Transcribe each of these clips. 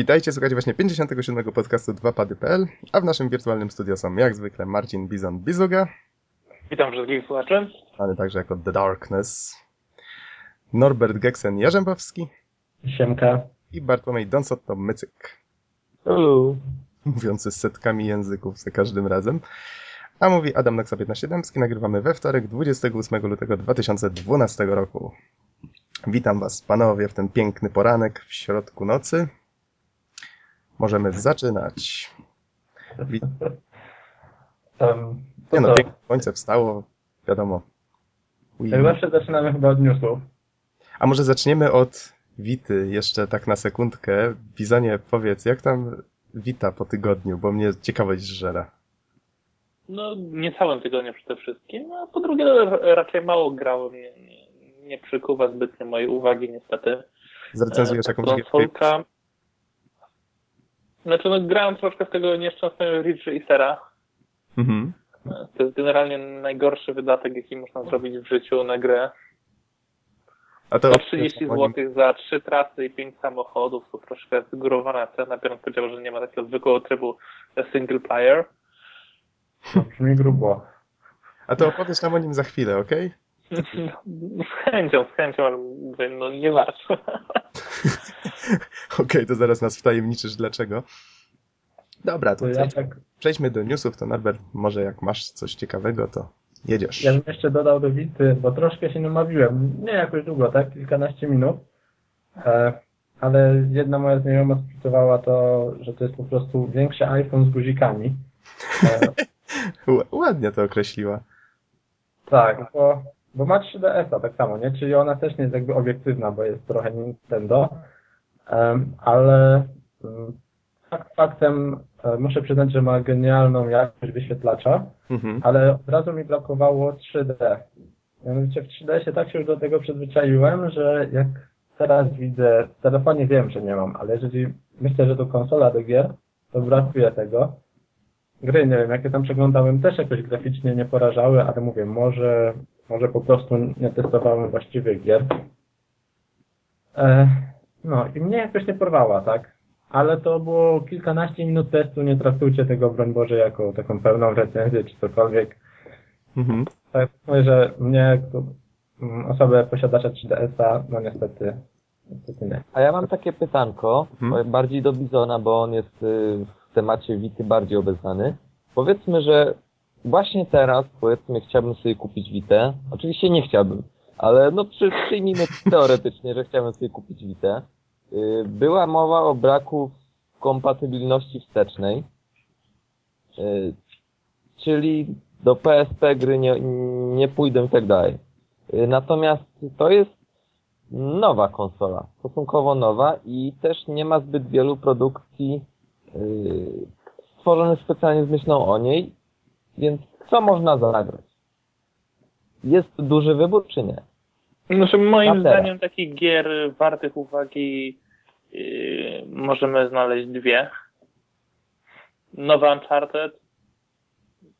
Witajcie, słuchajcie właśnie 57. podcastu 2pady.pl, a w naszym wirtualnym studio są jak zwykle Marcin Bizon Bizuga. Witam wszystkich słuchaczy. Znany także jako The Darkness. Norbert Geksen Jarzębowski. Siemka. I Bartłomiej Donsotto Mycyk. Hello. Mówiący z setkami języków za każdym razem. A mówi Adam Noxa 15 Dębski. Nagrywamy we wtorek 28 lutego 2012 roku. Witam Was, panowie, w ten piękny poranek w środku nocy. Możemy zaczynać. Wi- Um, Nie no, co? piękne słońce wstało, wiadomo. Ui. Jak zawsze zaczynamy chyba od newsów. A może zaczniemy od Wity, jeszcze tak na sekundkę. Bizonie, powiedz, jak tam Wita po tygodniu, bo mnie ciekawość żera. No, nie całym tygodniem przede wszystkim, no, a po drugie no, raczej mało grałem, nie, nie, nie przykuwa zbytnio mojej uwagi niestety. Zrecenzujesz E, jakąś ta gierkę? Znaczy, no, grałem troszkę z tego nieszczęsnego Ridge Racera. Mhm. To jest generalnie najgorszy wydatek, jaki można zrobić w życiu na grę. A to Za 30 zł za 3 trasy i 5 samochodów to troszkę zgórowana cena, biorąc pod uwagę, że nie ma takiego zwykłego trybu single player. To brzmi grubo. A to opowiesz nam o nim za chwilę, okej? No, Z chęcią, z chęcią, ale no nie warto. Okej, to zaraz nas wtajemniczysz dlaczego. Dobra, to To ja tak, przejdźmy do newsów, to Norbert, może jak masz coś ciekawego, to jedziesz. ja bym jeszcze dodał do Wity, bo troszkę się namawiłem. Nie jakoś długo, tak? Kilkanaście minut. E, ale jedna moja znajoma skwitowała to, że to jest po prostu większy iPhone z guzikami. E, Ładnie to określiła. tak, bo, bo ma 3DS-a tak samo, nie? Czyli ona też nie jest jakby obiektywna, bo jest trochę Nintendo. Ale mm, fakt faktem e, muszę przyznać, że ma genialną jakość wyświetlacza. Mhm. ale od razu mi brakowało 3D. Mianowicie w 3D się tak się już do tego przyzwyczaiłem, że jak teraz widzę, w telefonie wiem, że nie mam, ale jeżeli myślę, że to konsola do gier, to brakuje tego. Gry, nie wiem, jakie tam przeglądałem, też jakoś graficznie nie porażały, ale mówię, może, może po prostu nie testowałem właściwych gier. E, no i mnie jakoś nie porwała, tak? Ale to było kilkanaście minut testu, nie traktujcie tego, broń Boże, jako taką pełną recenzję czy cokolwiek. Mhm. Tak, mówię, że mnie, jako mm, osobę posiadacza 3DS-a, no niestety, niestety nie. A ja mam takie pytanko, Mhm. bardziej do Bizona, bo on jest y, temacie Wity bardziej obeznany. Powiedzmy, że właśnie teraz, powiedzmy, chciałbym sobie kupić Witę. Oczywiście nie chciałbym, ale no przy, przyjmijmy teoretycznie, że chciałbym sobie kupić Witę. Y, Była mowa o braku kompatybilności wstecznej, y, czyli do PSP gry nie, nie pójdę i tak dalej. Y, Natomiast to jest nowa konsola, stosunkowo nowa i też nie ma zbyt wielu produkcji yy, stworzonych specjalnie z myślą o niej, więc co można zagrać? Jest duży wybór czy nie? Znaczy, moim zdaniem takich gier wartych uwagi yy, możemy znaleźć dwie. Nowe Uncharted,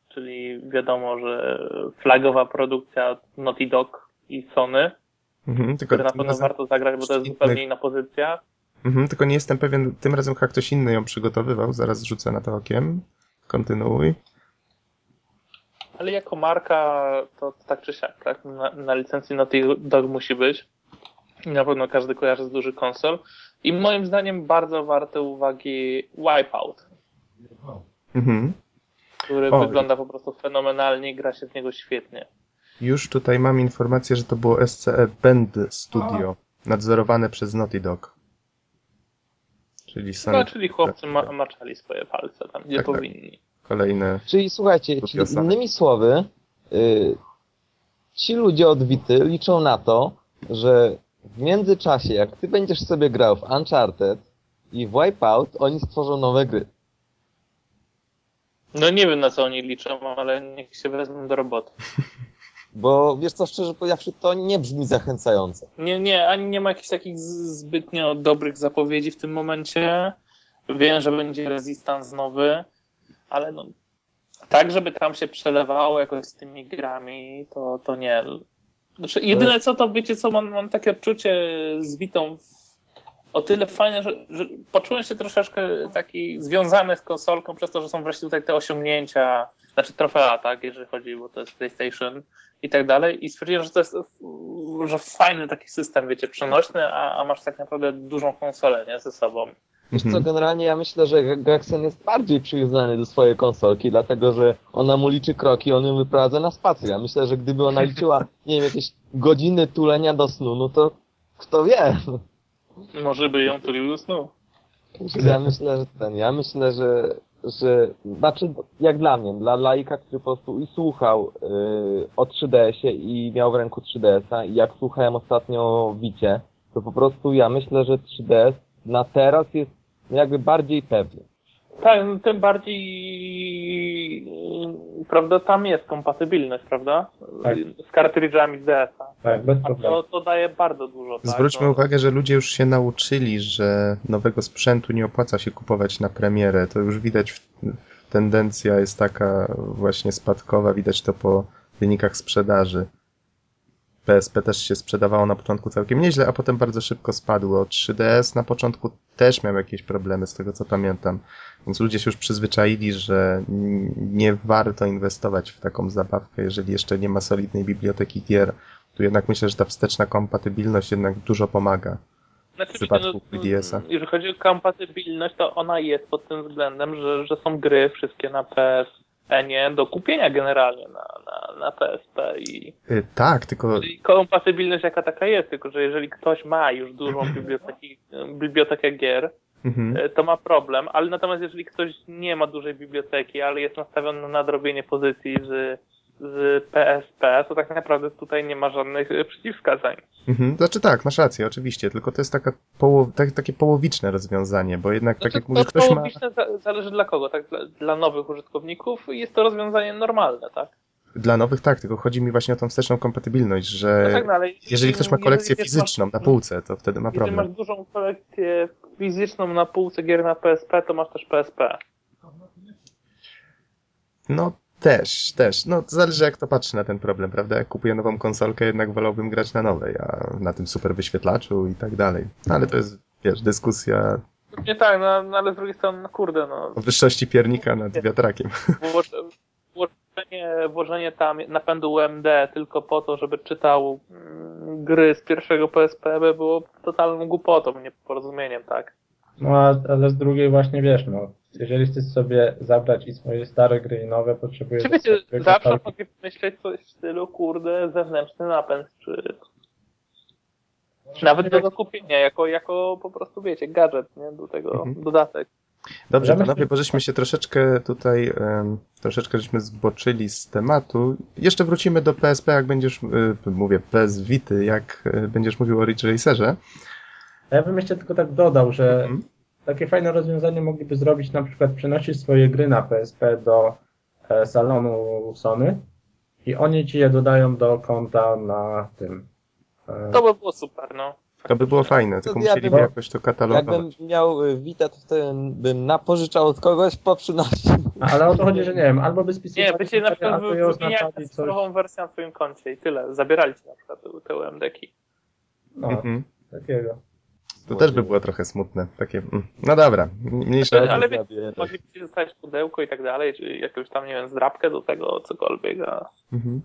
czyli wiadomo, że flagowa produkcja od Naughty Dog i Sony, Mhm. Tylko, które na pewno warto zagrać, bo to jest zupełnie inna pozycja. Mhm, tylko nie jestem pewien, tym razem chyba ktoś inny ją przygotowywał, zaraz rzucę na to okiem. Kontynuuj. Ale jako marka to tak czy siak, tak? Na, na licencji Naughty Dog musi być. Na pewno każdy kojarzy z dużych konsol. I moim zdaniem bardzo warte uwagi Wipeout, Mhm. który O. wygląda po prostu fenomenalnie, gra się w niego świetnie. Już tutaj mam informację, że to było SCE Bend Studio, nadzorowane przez Naughty Dog. Czyli Sony No, czyli chłopcy ma, maczali swoje palce tam, gdzie Tak, tak. powinni. kolejne. Czyli słuchajcie, czyli same. innymi słowy, yy, ci ludzie od Wity liczą na to, że w międzyczasie, jak ty będziesz sobie grał w Uncharted i w Wipeout, oni stworzą nowe gry. No nie wiem na co oni liczą, ale niech się wezmą do roboty. Bo wiesz co, szczerze powiedziawszy, to nie brzmi zachęcająco. Nie, nie, ani nie ma jakichś takich zbytnio dobrych zapowiedzi w tym momencie. Wiem, że będzie Resistance nowy, ale no, tak, żeby tam się przelewało jakoś z tymi grami, to, to nie. Znaczy, jedyne co to, wiecie co, mam, mam takie odczucie z Witą o tyle fajne, że, że poczułem się troszeczkę taki związany z konsolką przez to, że są wreszcie tutaj te osiągnięcia, znaczy trofea, tak, jeżeli chodzi, bo to jest PlayStation i tak dalej i stwierdziłem, że to jest że fajny taki system, wiecie, przenośny, a, a masz tak naprawdę dużą konsolę, nie, ze sobą. Wiesz co, Mhm. generalnie ja myślę, że Gregson jest bardziej przywiązany do swojej konsolki, dlatego że ona mu liczy kroki, on ją wyprowadza na spacer. Ja myślę, że gdyby ona liczyła, nie wiem, jakieś godziny tulenia do snu, no to kto wie. Może by ją tulił do snu. Ja myślę, że ten, ja myślę, że, że, znaczy, jak dla mnie, dla laika, który po prostu i słuchał yy, o 3DS-ie i miał w ręku 3DS-a i jak słuchałem ostatnio Wicie, to po prostu ja myślę, że 3DS na teraz jest jakby bardziej pewny. Tak, no, tym bardziej, prawda, tam jest kompatybilność, prawda? Tak. Z kartridżami z DS-a. Tak, bez problemu. to, to daje bardzo dużo, tak? Zwróćmy no, uwagę, że ludzie już się nauczyli, że nowego sprzętu nie opłaca się kupować na premierę. To już widać, tendencja jest taka właśnie spadkowa, widać to po wynikach sprzedaży. PSP też się sprzedawało na początku całkiem nieźle, a potem bardzo szybko spadło. 3DS na początku też miał jakieś problemy, z tego co pamiętam. Więc ludzie się już przyzwyczaili, że nie warto inwestować w taką zabawkę, jeżeli jeszcze nie ma solidnej biblioteki gier. Tu jednak myślę, że ta wsteczna kompatybilność jednak dużo pomaga. Znaczy, w przypadku no, 3DS-a. Jeżeli chodzi o kompatybilność, to ona jest pod tym względem, że, że są gry wszystkie na PSN do kupienia generalnie na, na, na PSP i Y, tak, tylko i kompatybilność jaka taka jest, tylko że jeżeli ktoś ma już dużą biblioteki, bibliotekę gier, mhm. e, to ma problem, ale natomiast jeżeli ktoś nie ma dużej biblioteki, ale jest nastawiony na nadrobienie pozycji z, z PSP, to tak naprawdę tutaj nie ma żadnych e, przeciwwskazań. Mhm. Znaczy tak, masz rację, oczywiście, tylko to jest taka tak, takie połowiczne rozwiązanie, bo jednak tak Znaczy, jak mówisz, to ktoś ma... połowiczne za- zależy dla kogo, tak? Dla, dla nowych użytkowników jest to rozwiązanie normalne, tak? Dla nowych tak, tylko chodzi mi właśnie o tą wsteczną kompatybilność, że No tak, no, jeżeli ktoś ma kolekcję fizyczną masz, na półce, to wtedy ma Jeżeli masz problem. dużą kolekcję fizyczną na półce gier na PSP, to masz też PSP. No też, też. No zależy jak to patrzy na ten problem, prawda? Jak kupuję nową konsolkę, jednak wolałbym grać na nowej, a na tym super wyświetlaczu i tak dalej. No ale to jest, wiesz, dyskusja Nie tak, no, no ale z drugiej strony, no kurde, no, o wyższości piernika nad wiatrakiem. wło- włożenie, włożenie tam napędu UMD tylko po to, żeby czytał mm, gry z pierwszego PSP by było totalną głupotą, nieporozumieniem, tak? No a, ale z drugiej właśnie wiesz, no, jeżeli chcesz sobie zabrać i swoje stare gry i nowe, potrzebujesz... Czy wiecie, zawsze konsolki. mogli myśleć coś w stylu, kurde, zewnętrzny napęd, czy nawet do zakupienia, jako, jako po prostu, wiecie, gadżet, nie, do tego, Mhm. dodatek. Dobrze, panowie, bo żeśmy się troszeczkę tutaj, em, troszeczkę żeśmy zboczyli z tematu. Jeszcze wrócimy do PSP, jak będziesz, y, mówię, PS Vity, jak y, będziesz mówił o Ridge Racerze. A ja bym jeszcze tylko tak dodał, że Mhm. takie fajne rozwiązanie mogliby zrobić, na przykład przenosić swoje gry na PSP do e, salonu Sony i oni ci je dodają do konta na tym. E, To by było super, no. To by było fajne, tylko To ja musieliby bym- jakoś to katalogować. Jakbym miał y, Vita, to wtedy bym napożyczał od kogoś, poprzynosił. ale o to chodzi, że nie wiem, albo by spisywali Nie, bycie na przykład wymieniali coś. wersję na twoim koncie i tyle. Zabierali ci na przykład te- te UMD-ki. No, Mhm. takiego. To też by było trochę smutne. Takie, mm. no dobra, mniejsza. Ale- ale wie- Zabiera. Mogliby ci dostać pudełko i tak dalej, czy jakąś tam, nie wiem, zdrabkę do tego, cokolwiek, a... Mhm.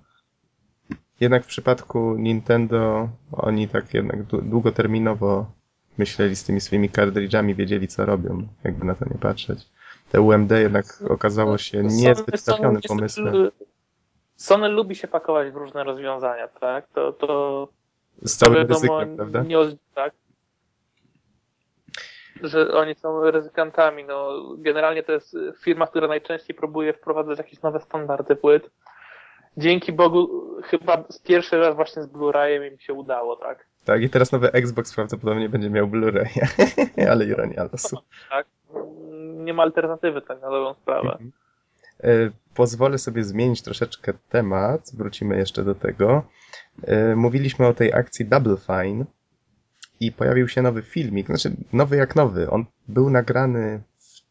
Jednak w przypadku Nintendo oni tak jednak dłu- długoterminowo myśleli z tymi swoimi kartridżami, wiedzieli co robią, jakby na to nie patrzeć. Te UMD jednak okazało się niezbyt trafionym pomysłem. Sony lubi się pakować w różne rozwiązania, tak? To, to Z całym wiadomo, ryzykiem, prawda? Nie, od- tak? Że oni są ryzykantami. No, generalnie to jest firma, która najczęściej próbuje wprowadzać jakieś nowe standardy płyt. Dzięki Bogu, chyba z pierwszy raz właśnie z Blu-rayem im się udało, tak? Tak, i teraz nowy Xbox prawdopodobnie będzie miał Blu-ray. Ale ironia losu. tak? Nie ma alternatywy, tak na dobrą sprawę. Mhm. E, Pozwolę sobie zmienić troszeczkę temat, wrócimy jeszcze do tego. E, Mówiliśmy o tej akcji Double Fine i pojawił się nowy filmik, znaczy nowy jak nowy. On był nagrany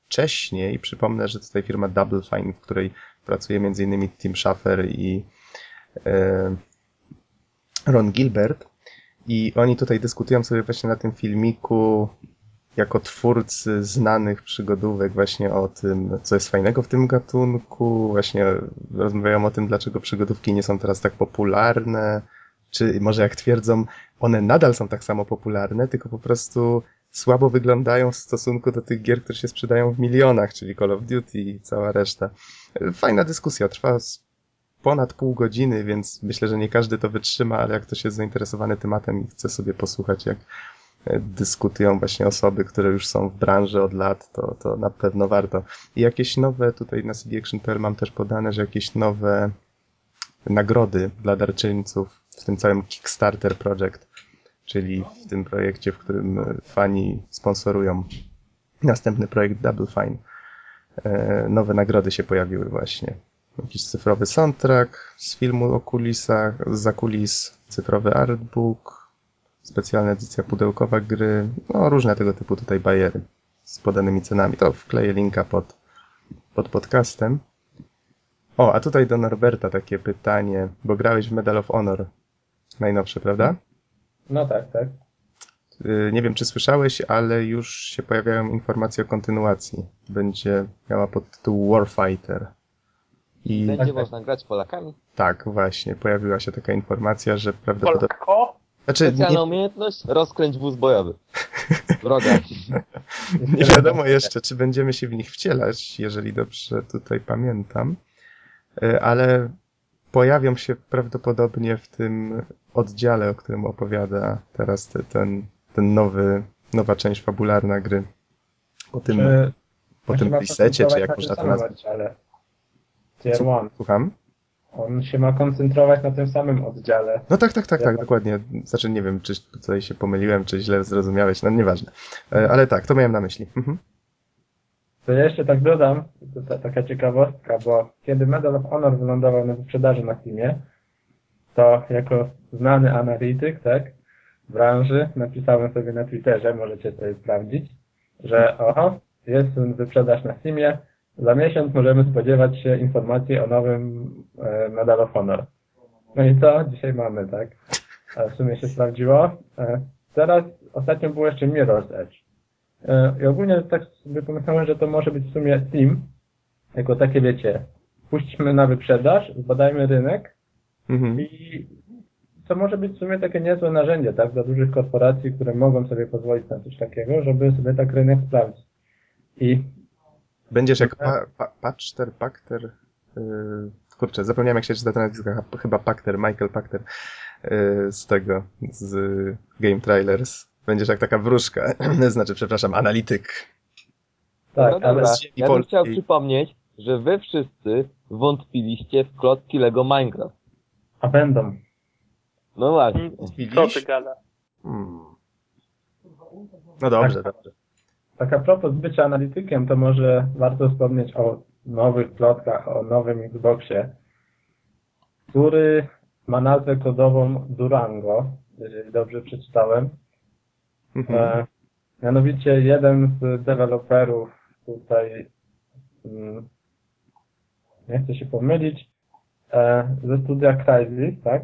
wcześniej, przypomnę, że tutaj firma Double Fine, w której pracuje m.in. Tim Schafer i e, Ron Gilbert. I oni tutaj dyskutują sobie właśnie na tym filmiku jako twórcy znanych przygodówek właśnie o tym, co jest fajnego w tym gatunku, właśnie rozmawiają o tym, dlaczego przygodówki nie są teraz tak popularne, czy może jak twierdzą, one nadal są tak samo popularne, tylko po prostu słabo wyglądają w stosunku do tych gier, które się sprzedają w milionach, czyli Call of Duty i cała reszta. Fajna dyskusja, trwa ponad pół godziny, więc myślę, że nie każdy to wytrzyma, ale jak ktoś jest zainteresowany tematem i chce sobie posłuchać, jak e, dyskutują właśnie osoby, które już są w branży od lat, to, to na pewno warto. I jakieś nowe, tutaj na cdaction.pl mam też podane, że jakieś nowe nagrody dla darczyńców w tym całym Kickstarter Project, czyli w tym projekcie, w którym fani sponsorują następny projekt Double Fine. E, nowe nagrody się pojawiły właśnie. Jakiś cyfrowy soundtrack z filmu o kulisach, za kulis, cyfrowy artbook, specjalna edycja pudełkowa gry, no różne tego typu tutaj bajery z podanymi cenami. To wkleję linka pod, pod podcastem. O, a tutaj do Norberta takie pytanie, bo grałeś w Medal of Honor najnowsze, prawda? No tak, tak. Y, nie wiem, czy słyszałeś, ale już się pojawiają informacje o kontynuacji. Będzie miała podtytuł Warfighter. I będzie można grać Polakami? Tak, właśnie. Pojawiła się taka informacja, że prawdopodobnie... Polko? Znaczy, Specjalna nie... umiejętność? Rozkręć wóz bojowy. Wroga. nie wiadomo jeszcze, czy będziemy się w nich wcielać, jeżeli dobrze tutaj pamiętam. Y, ale pojawią się prawdopodobnie w tym oddziale, o którym opowiada teraz te, ten, ten nowy, nowa część fabularna gry. Po tym, czy, po tym resecie, czy jak można to nazwać. Oddziale. Tier 1. Słucham? On się ma koncentrować na tym samym oddziale. No tak, tak, tak, tak, dokładnie. Znaczy nie wiem, czy tutaj się pomyliłem, czy źle zrozumiałeś, no nieważne. E, ale tak, to miałem na myśli. Mhm. To jeszcze tak dodam, to taka ciekawostka, bo kiedy Medal of Honor wylądował na wyprzedaży na Steamie, to jako znany analityk, tak, branży, napisałem sobie na Twitterze, możecie sobie sprawdzić, że oho, jest wyprzedaż na Steamie, za miesiąc możemy spodziewać się informacji o nowym e, Medal of Honor. No i co? Dzisiaj mamy, tak? W sumie się sprawdziło. E, teraz ostatnio było jeszcze Mirror's Edge. E, I ogólnie tak sobie pomyślałem, że to może być w sumie Steam, jako takie wiecie, puśćmy na wyprzedaż, zbadajmy rynek mhm. i to może być w sumie takie niezłe narzędzie, tak, dla dużych korporacji, które mogą sobie pozwolić na coś takiego, żeby sobie tak rynek sprawdzić. I Będziesz jak pa, pa, Pachter, yy, kurczę, zapomniałem jak się czyta ten nazwisko, chyba Pachter, Michael Pachter yy, z tego, z Game Trailers. Będziesz jak taka wróżka, znaczy, przepraszam, analityk. Tak, no dobra, ja bym chciał przypomnieć, że wy wszyscy wątpiliście w klocki Lego Minecraft. A będą. No właśnie. Co ty gada? Hmm. No dobrze, tak. dobrze. Tak a propos bycia analitykiem, to może warto wspomnieć o nowych plotkach, o nowym Xboxie, który ma nazwę kodową Durango, jeżeli dobrze przeczytałem. Mhm. E, mianowicie jeden z deweloperów tutaj, mm, nie chcę się pomylić, e, ze studia Crysis, tak?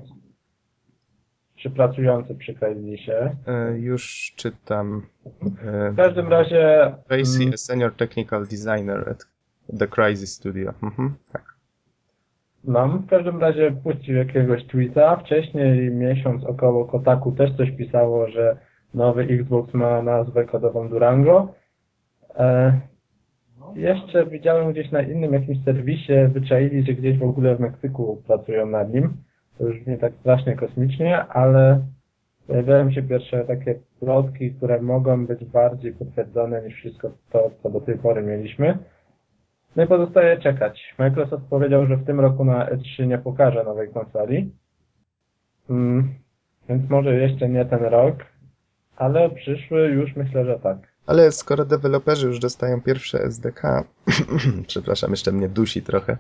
Czy pracujący przy Crysisie. E, już czytam. W każdym razie... Tracy, mm, senior technical designer at the Crysis Studio. Mhm, tak. Mam. W każdym razie puścił jakiegoś tweeta. Wcześniej, miesiąc około Kotaku też coś pisało, że nowy Xbox ma nazwę kodową Durango. E, jeszcze widziałem gdzieś na innym jakimś serwisie, wyczaili, że gdzieś w ogóle w Meksyku pracują nad nim. To już nie tak strasznie kosmicznie, ale pojawiają się pierwsze takie plotki, które mogą być bardziej potwierdzone niż wszystko to, co do tej pory mieliśmy. No i pozostaje czekać. Microsoft powiedział, że w tym roku na E3 nie pokaże nowej konsoli. Hmm, więc może jeszcze nie ten rok, ale przyszły już myślę, że tak. Ale skoro deweloperzy już dostają pierwsze SDK, przepraszam, jeszcze mnie dusi trochę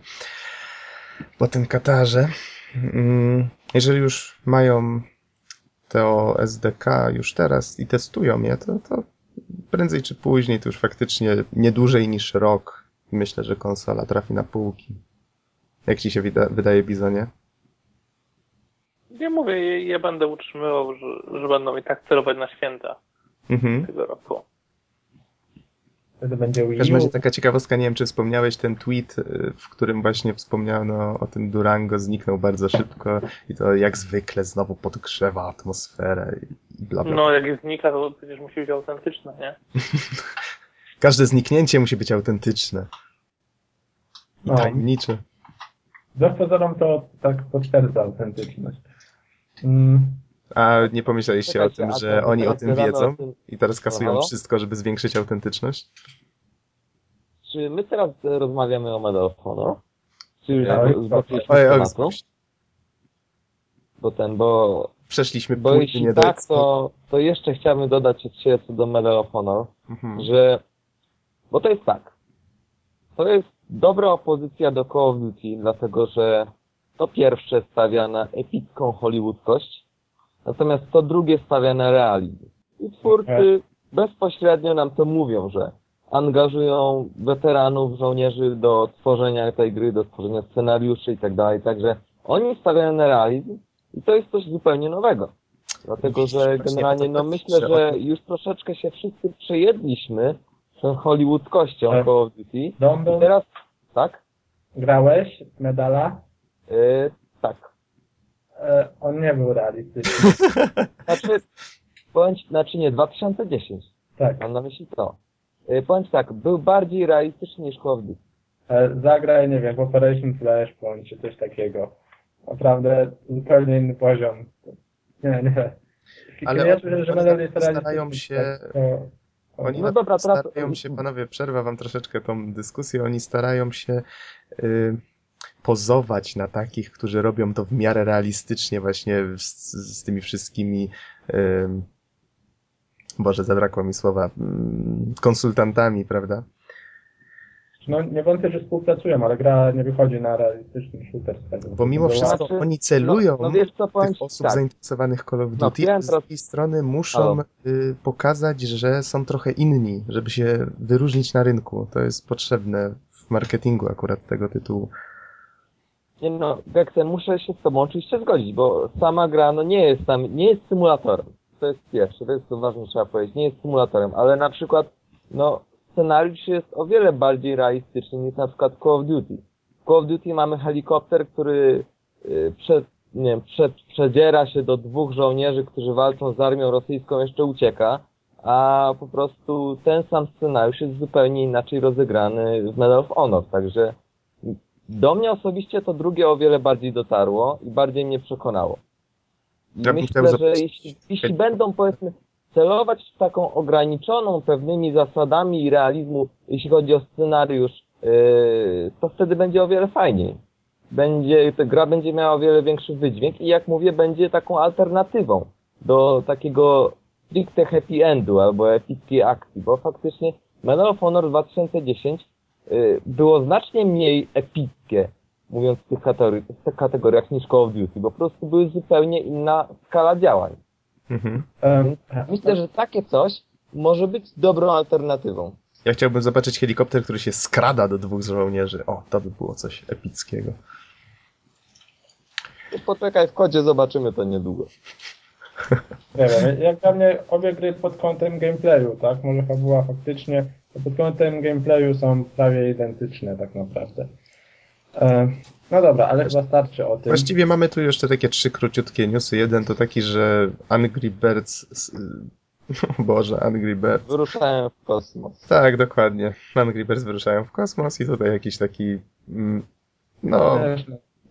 po tym Katarze, mm, jeżeli już mają to SDK już teraz i testują je, to, to prędzej czy później, to już faktycznie nie dłużej niż rok, myślę, że konsola trafi na półki. Jak ci się wydaje, Bizonie? Nie mówię, je, je będę utrzymywał, że, że będą i tak celować na święta Mhm. tego roku. Wtedy będzie W Wii każdym U. razie taka ciekawostka, nie wiem czy wspomniałeś ten tweet, y, w którym właśnie wspomniano o tym Durango, zniknął bardzo szybko i to jak zwykle znowu podgrzewa atmosferę i bla bla. No, jak znika, to przecież musi być autentyczne, nie? Każde zniknięcie musi być autentyczne i No. tajemnicze. Wbrew pozorom to tak potwierdza autentyczność. Mm, A nie pomyśleliście o tym, że oni o tym wiedzą o tym- i teraz kasują wszystko, żeby zwiększyć autentyczność? Czy my teraz e, rozmawiamy o Medal of Honor? Czy już zboczyliśmy z tematu? Bo ten, bo, Przeszliśmy bo jeśli do tak, to, to jeszcze chciałbym dodać od siebie co do Medal of Honor, Mhm. że, bo to jest tak, to jest dobra opozycja do Call of Duty, dlatego że to pierwsze stawia na epicką hollywoodkość, natomiast to drugie stawia na realizm. I twórcy Okej. bezpośrednio nam to mówią, że angażują weteranów, żołnierzy do tworzenia tej gry, do tworzenia scenariuszy i tak dalej, także oni stawiają na realizm i to jest coś zupełnie nowego. Dlatego, że generalnie, no chodzi, myślę, że już troszeczkę się wszyscy przejedliśmy tą hollywoodkością Tak. Call of Duty. I teraz, tak? grałeś medala? Yy, tak. E, on nie był realistyczny. Znaczy, ci, znaczy nie, 2010. Tak. Mam na myśli to. Yy, powiem ci tak, był bardziej realistyczny niż Duty. E, zagraj, nie wiem, Operation Flashpoint czy coś takiego. Naprawdę zupełnie inny poziom. Nie, nie. Ale ja słyszę, że pewno starają realistyczny, się- tak, to- Oni No dobra, pewno teraz- starają się, panowie, przerwę wam troszeczkę tą dyskusję, oni starają się y, pozować na takich, którzy robią to w miarę realistycznie właśnie z, z tymi wszystkimi y, Boże, zabrakło mi słowa, mm, konsultantami, prawda? No nie wątpię, że współpracują, ale gra nie wychodzi na realistyczny shooter z tego. Bo mimo wszystko Znaczy, oni celują No, no wiesz co, powiem tych osób tak. zainteresowanych Call of No, Duty, wiem z teraz- drugiej strony muszą y, pokazać, że są trochę inni, żeby się wyróżnić na rynku. To jest potrzebne w marketingu akurat tego tytułu. Nie no, Geksen, muszę się z tobą oczywiście zgodzić, bo sama gra no nie jest tam, nie jest symulatorem. To jest pierwsze, to jest to ważne, trzeba powiedzieć, nie jest symulatorem, ale na przykład, no, scenariusz jest o wiele bardziej realistyczny niż na przykład Call of Duty. W Call of Duty mamy helikopter, który y, przed, nie wiem, przed, przedziera się do dwóch żołnierzy, którzy walczą z armią rosyjską, jeszcze ucieka, a po prostu ten sam scenariusz jest zupełnie inaczej rozegrany w Medal of Honor, także do mnie osobiście to drugie o wiele bardziej dotarło i bardziej mnie przekonało. Ja myślę, że zapytać- jeśli, jeśli będą powiedzmy celować w taką ograniczoną pewnymi zasadami i realizmu, jeśli chodzi o scenariusz, yy, to wtedy będzie o wiele fajniej. Będzie, ta gra będzie miała o wiele większy wydźwięk i jak mówię, będzie taką alternatywą do takiego stricte happy endu albo epickiej akcji, bo faktycznie Medal of Honor 2010 y, było znacznie mniej epickie, mówiąc w tych, kategoriach niż Call of Duty, bo po prostu były zupełnie inna skala działań. Mhm. Myślę, że takie coś może być dobrą alternatywą. Ja chciałbym zobaczyć helikopter, który się skrada do dwóch żołnierzy. O, to by było coś epickiego. Poczekaj, w kodzie zobaczymy to niedługo. Nie wiem, jak dla mnie obie gry pod kątem gameplayu, tak? Może fabuła faktycznie, pod kątem gameplayu są prawie identyczne tak naprawdę. E, no dobra, ale chyba starczy o tym. Właściwie mamy tu jeszcze takie trzy króciutkie newsy. Jeden to taki, że Angry Birds... O Boże, Angry Birds. Wyruszają w kosmos. Tak, dokładnie. Angry Birds wyruszają w kosmos i tutaj jakiś taki... mm, No,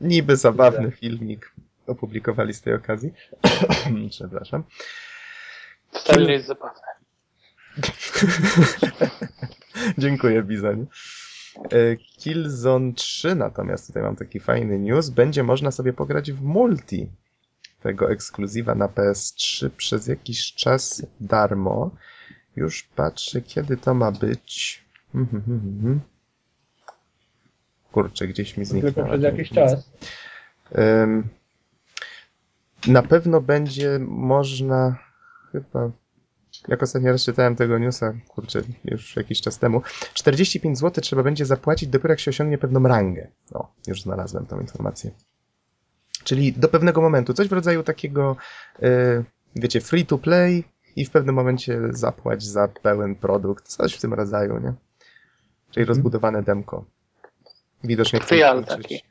niby zabawny filmik opublikowali z tej okazji. Przepraszam. Wcale jest zabawne. Dziękuję, Bizonie. E, Killzone 3 natomiast, tutaj mam taki fajny news, będzie można sobie pograć w multi tego ekskluzywa na PS3 przez jakiś czas darmo. Już patrzę, kiedy to ma być. Kurczę, gdzieś mi zniknęło. Tylko przez jakiś czas. Na pewno będzie można chyba. Jak ostatnio raz czytałem tego newsa, kurczę, już jakiś czas temu. 45 zł trzeba będzie zapłacić dopiero jak się osiągnie pewną rangę. O, już znalazłem tą informację. Czyli do pewnego momentu, coś w rodzaju takiego, yy, wiecie, free to play i w pewnym momencie zapłać za pełen produkt, coś w tym rodzaju, nie? Czyli rozbudowane demko. Widocznie chcą, zwiększyć, taki.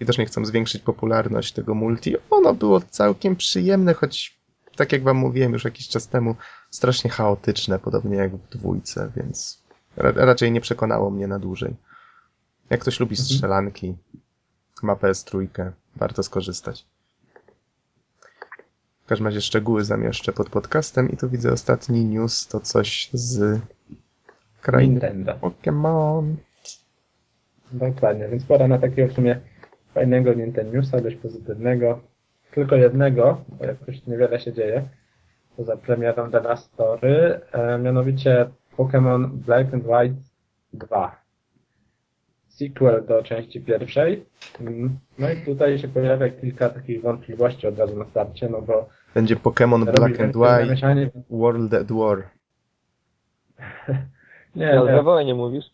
widocznie chcą zwiększyć popularność tego multi. Ono było całkiem przyjemne, choć tak jak wam mówiłem już jakiś czas temu, strasznie chaotyczne, podobnie jak w dwójce, więc ra raczej nie przekonało mnie na dłużej. Jak ktoś lubi strzelanki, ma PS3, warto skorzystać. W każdym razie szczegóły zamieszczę pod podcastem i tu widzę ostatni news, to coś z krainy Nintendo. Pokémon. Dokładnie, więc pora na takiego w sumie fajnego Nintendo Newsa, dość pozytywnego. Tylko jednego, bo jakoś niewiele się dzieje, poza premierą The Last Story, e, mianowicie Pokémon Black and White 2. Sequel do części pierwszej. No i tutaj się pojawia kilka takich wątpliwości od razu na starcie, no bo Będzie Pokémon Black and White. World at War. Nie, Ale nie. we wojnie mówisz?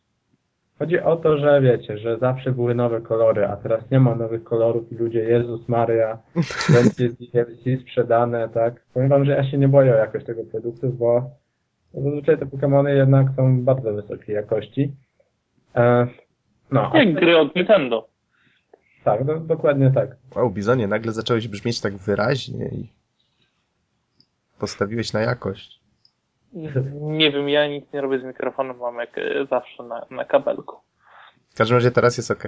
Chodzi o to, że wiecie, że zawsze były nowe kolory, a teraz nie ma nowych kolorów i ludzie, Jezus Maria, będzie DLC sprzedane, tak? Powiem wam, że ja się nie boję jakoś tego produktu, bo zazwyczaj te Pokémony jednak są bardzo wysokiej jakości. E, no, Jak gry od Nintendo. tak, do, dokładnie tak. Wow, Bizonie, nagle zacząłeś brzmieć tak wyraźnie i postawiłeś na jakość. Nie wiem, ja nic nie robię z mikrofonem, mam jak e, zawsze na, na kabelku. W każdym razie teraz jest ok.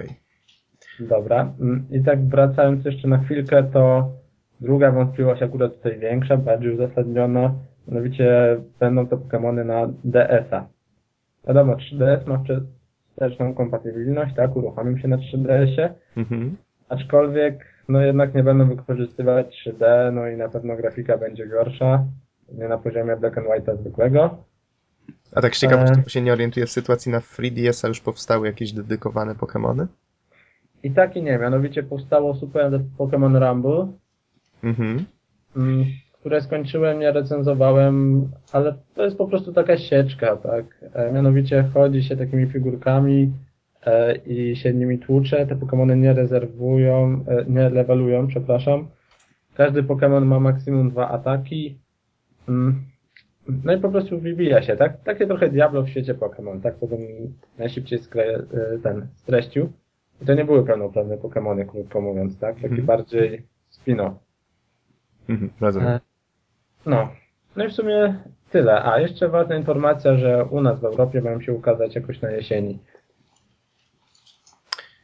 Dobra. Mm, I tak wracając jeszcze na chwilkę, to druga wątpliwość akurat tutaj większa, bardziej uzasadniona. Mianowicie będą to Pokémony na DS-a. Wiadomo, 3DS ma wsteczną kompatybilność, tak? Uruchomił się na 3DS-ie, Mhm. aczkolwiek no jednak nie będą wykorzystywać 3D, no i na pewno grafika będzie gorsza. Nie na poziomie Black and White'a zwykłego. A tak z ciekawości, E. bo się nie orientuję w sytuacji na 3DS-a już powstały jakieś dedykowane Pokémony? I tak i nie, mianowicie powstało Super Pokémon Rumble, Mhm. mm, które skończyłem, nie recenzowałem, ale to jest po prostu taka sieczka, tak? E, mianowicie chodzi się takimi figurkami e, i się nimi tłucze, te Pokémony nie rezerwują, nie levelują, przepraszam. Każdy Pokémon ma maksimum dwa ataki. Mm, no i po prostu wybija się, tak? Takie trochę Diablo w świecie Pokémon, tak? To bym najszybciej skre, e, ten streścił. I to nie były pełnoprawne Pokémony, krótko mówiąc, tak? Taki Mhm. bardziej spin-off. Mhm. Rozumiem. E, No. No i w sumie tyle. A jeszcze ważna informacja, że u nas w Europie mają się ukazać jakoś na jesieni.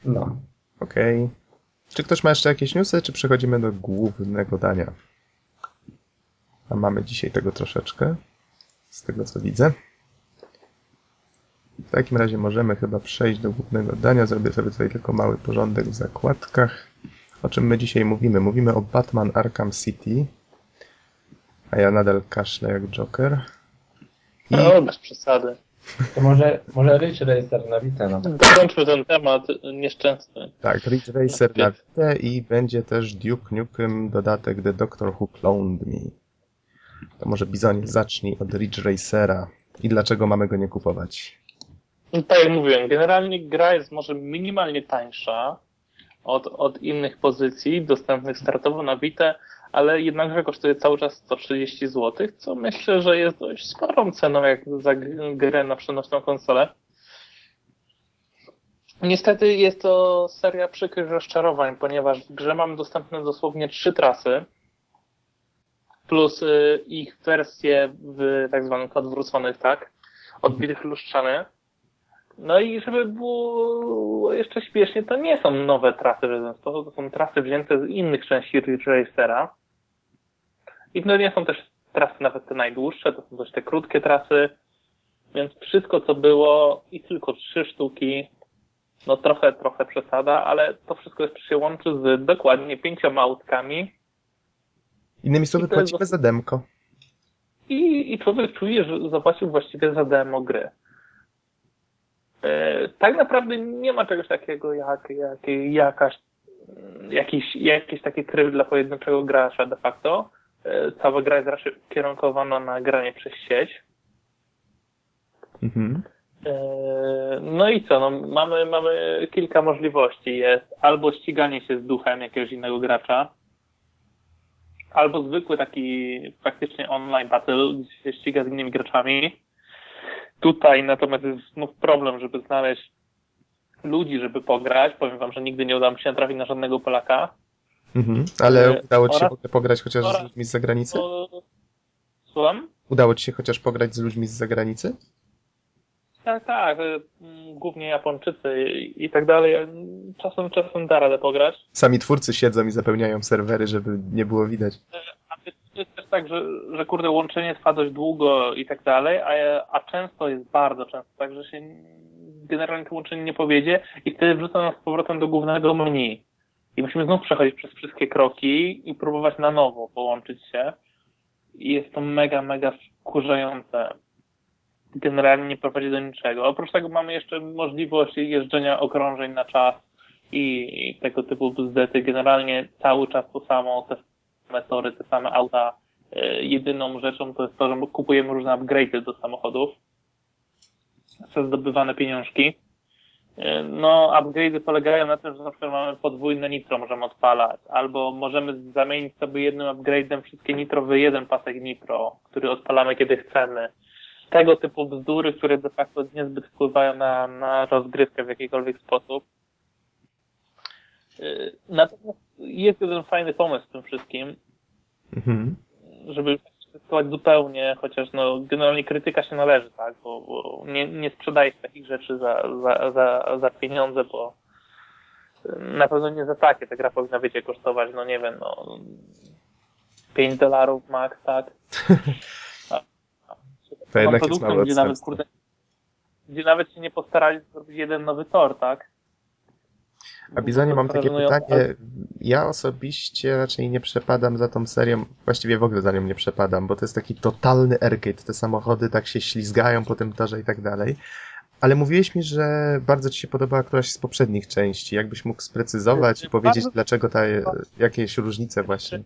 No. Okej. Czy ktoś ma jeszcze jakieś newsy, czy przechodzimy do głównego dania? A mamy dzisiaj tego troszeczkę, z tego co widzę. W takim razie możemy chyba przejść do głównego dania. Zrobię sobie tutaj tylko mały porządek w zakładkach. O czym my dzisiaj mówimy? Mówimy o Batman Arkham City. A ja nadal kaszlę jak Joker. I No, bez przesady. To może, może Rich Racer na Vita no. Dokończmy ten temat nieszczęsny. tak, Ridge Racer na Vita i będzie też Duke Nukem dodatek The Doctor Who Cloned Me. To może Bizonie zacznij od Ridge Racera i dlaczego mamy go nie kupować. No, Tak jak mówiłem, generalnie gra jest może minimalnie tańsza od, od innych pozycji dostępnych startowo na Vita, ale jednakże kosztuje cały czas 130 zł, co myślę, że jest dość sporą ceną jak za grę na przenośną konsolę. Niestety jest to seria przykrych rozczarowań, ponieważ w grze mamy dostępne dosłownie trzy trasy, plus y, ich wersje w tak zwanych odwróconych, tak? Odbitych lustrzane. No i żeby było jeszcze śpiesznie, to nie są nowe trasy w żaden sposób, to są trasy wzięte z innych części Ridge Racera. I to nie są też trasy nawet te najdłuższe, to są też te krótkie trasy. Więc wszystko co było i tylko trzy sztuki, no trochę, trochę przesada, ale to wszystko jeszcze się łączy z dokładnie pięcioma autkami Innymi słowy, to jest płacimy za demko. i, i człowiek czuje, że zapłacił właściwie za demo gry. E, tak naprawdę nie ma czegoś takiego jak, jak jakaś, jakiś, jakiś taki tryb dla pojedynczego gracza de facto. E, cała gra jest raczej ukierunkowana na granie przez sieć. Mhm. Eee, No i co, no, mamy, mamy kilka możliwości. Jest albo ściganie się z duchem jakiegoś innego gracza, albo zwykły taki praktycznie online battle, gdzie się ściga z innymi graczami. Tutaj natomiast jest znów problem, żeby znaleźć ludzi, żeby pograć. Powiem wam, że nigdy nie udało mi się natrafić na żadnego Polaka. Mhm. Ale E, udało ci się oraz- pograć chociaż z oraz- ludźmi z zagranicy? Słucham? Udało ci się chociaż pograć z ludźmi z zagranicy? Tak, tak. y, mm, Głównie Japończycy i, tak dalej. Czasem, czasem da radę pograć. Sami twórcy siedzą i zapełniają serwery, żeby nie było widać. A to jest też tak, że, że kurde, łączenie trwa dość długo i tak dalej, a, a często jest bardzo często tak, że się generalnie to łączenie nie powiedzie i wtedy wrzuca nas z powrotem do głównego menu. I musimy znów przechodzić przez wszystkie kroki i próbować na nowo połączyć się. I jest to mega, mega wkurzające. Generalnie nie prowadzi do niczego. Oprócz tego mamy jeszcze możliwość jeżdżenia okrążeń na czas i, tego typu bzdety. Generalnie cały czas to samo, te same tory, te same auta. E, Jedyną rzeczą to jest to, że kupujemy różne upgrade'y do samochodów za zdobywane pieniążki. E, No, upgrade'y polegają na tym, że na przykład mamy podwójne nitro, możemy odpalać, albo możemy zamienić sobie jednym upgrade'em wszystkie nitro w jeden pasek nitro, który odpalamy kiedy chcemy. Tego typu bzdury, które de facto niezbyt wpływają na, na rozgrywkę w jakikolwiek sposób. E, Natomiast jest jeden fajny pomysł w tym wszystkim, Mhm. żeby testować zupełnie, chociaż no, generalnie krytyka się należy, tak, bo, bo nie, nie sprzedaje się takich rzeczy za, za, za, za pieniądze, bo na pewno nie za takie. Ta gra powinna, wiecie, kosztować, no nie wiem, no 5 dolarów max, tak. To jednak jest mały gdzie nawet, kurde, gdzie nawet się nie postarali zrobić jeden nowy tor, tak. A Bizonie mam takie pytanie. Ja osobiście raczej nie przepadam za tą serią, właściwie w ogóle za nią nie przepadam, bo to jest taki totalny arcade. Te samochody tak się ślizgają po tym torze i tak dalej. Ale mówiłeś mi, że bardzo ci się podobała któraś z poprzednich części. Jakbyś mógł sprecyzować i powiedzieć, Bardzo- dlaczego ta, jakieś różnice właśnie.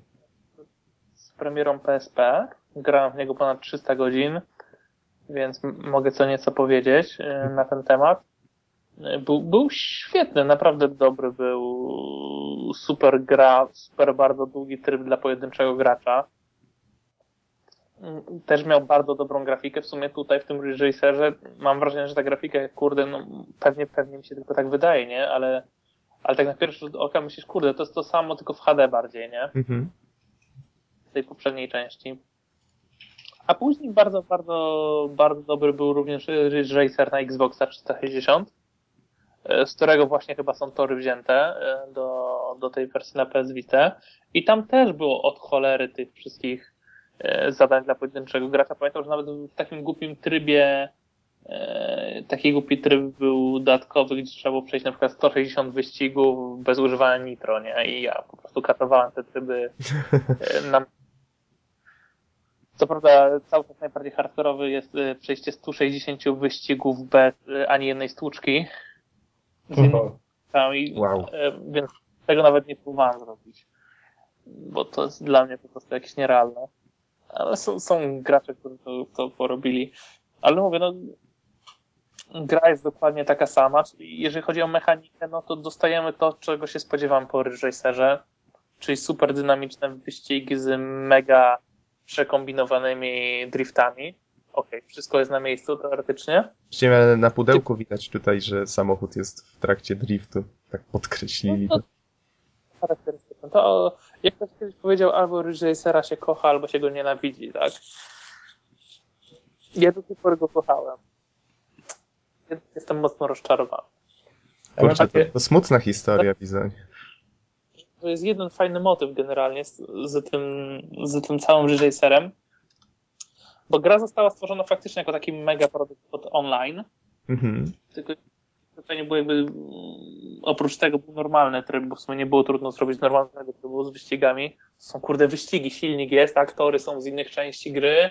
z premierą PSP. Grałem w niego ponad 300 godzin, więc mogę co nieco powiedzieć e, na ten temat. Był, był świetny, naprawdę dobry był. Super gra, super bardzo długi tryb dla pojedynczego gracza. Też miał bardzo dobrą grafikę. W sumie tutaj w tym Ridge Racerze mam wrażenie, że ta grafika, kurde, no pewnie, pewnie mi się tylko tak wydaje, nie? Ale, ale tak na pierwszy rzut oka myślisz, kurde, to jest to samo, tylko w HD bardziej, nie? Mhm. w tej poprzedniej części. A później bardzo, bardzo, bardzo dobry był również Ridge Racer na Xboxa 360, e, z którego właśnie chyba są tory wzięte e, do, do tej wersji na PS Vita. I tam też było od cholery tych wszystkich e, zadań dla pojedynczego gracza. Pamiętam, że nawet w takim głupim trybie taki głupi tryb był dodatkowy, gdzie trzeba było przejść na przykład 160 wyścigów bez używania nitro, nie? I ja po prostu katowałem te tryby na co prawda cały czas najbardziej hardkorowy jest e, przejście 160 wyścigów bez e, ani jednej stłuczki. Z innymi stłuczkami, Wow. Więc tego nawet nie próbowałem zrobić. Bo to jest dla mnie po prostu jakieś nierealne. Ale są, są gracze, którzy to, to porobili. Ale mówię, no gra jest dokładnie taka sama. Czyli jeżeli chodzi o mechanikę, no to dostajemy to, czego się spodziewam po Ridge Racerze. Czyli super dynamiczne wyścigi z mega przekombinowanymi driftami. Okej, wszystko jest na miejscu teoretycznie. Właściwie na pudełku widać tutaj, że samochód jest w trakcie driftu. Tak podkreślili. No to charakterystyczne. To jak ktoś kiedyś powiedział, albo Ridge Racera się kocha, albo się go nienawidzi, tak? Ja do tej pory go kochałem. Jestem mocno rozczarowany. Kurczę, to, to smutna historia, Bizonie. To jest jeden fajny motyw generalnie z, z, tym, z tym całym Ridge Racerem. Bo gra została stworzona faktycznie jako taki mega produkt pod online. Mhm. Tylko to nie było jakby mm, oprócz tego był normalny tryb, bo w sumie nie było trudno zrobić normalnego trybu z wyścigami. Są kurde wyścigi, silnik jest, aktory są z innych części gry.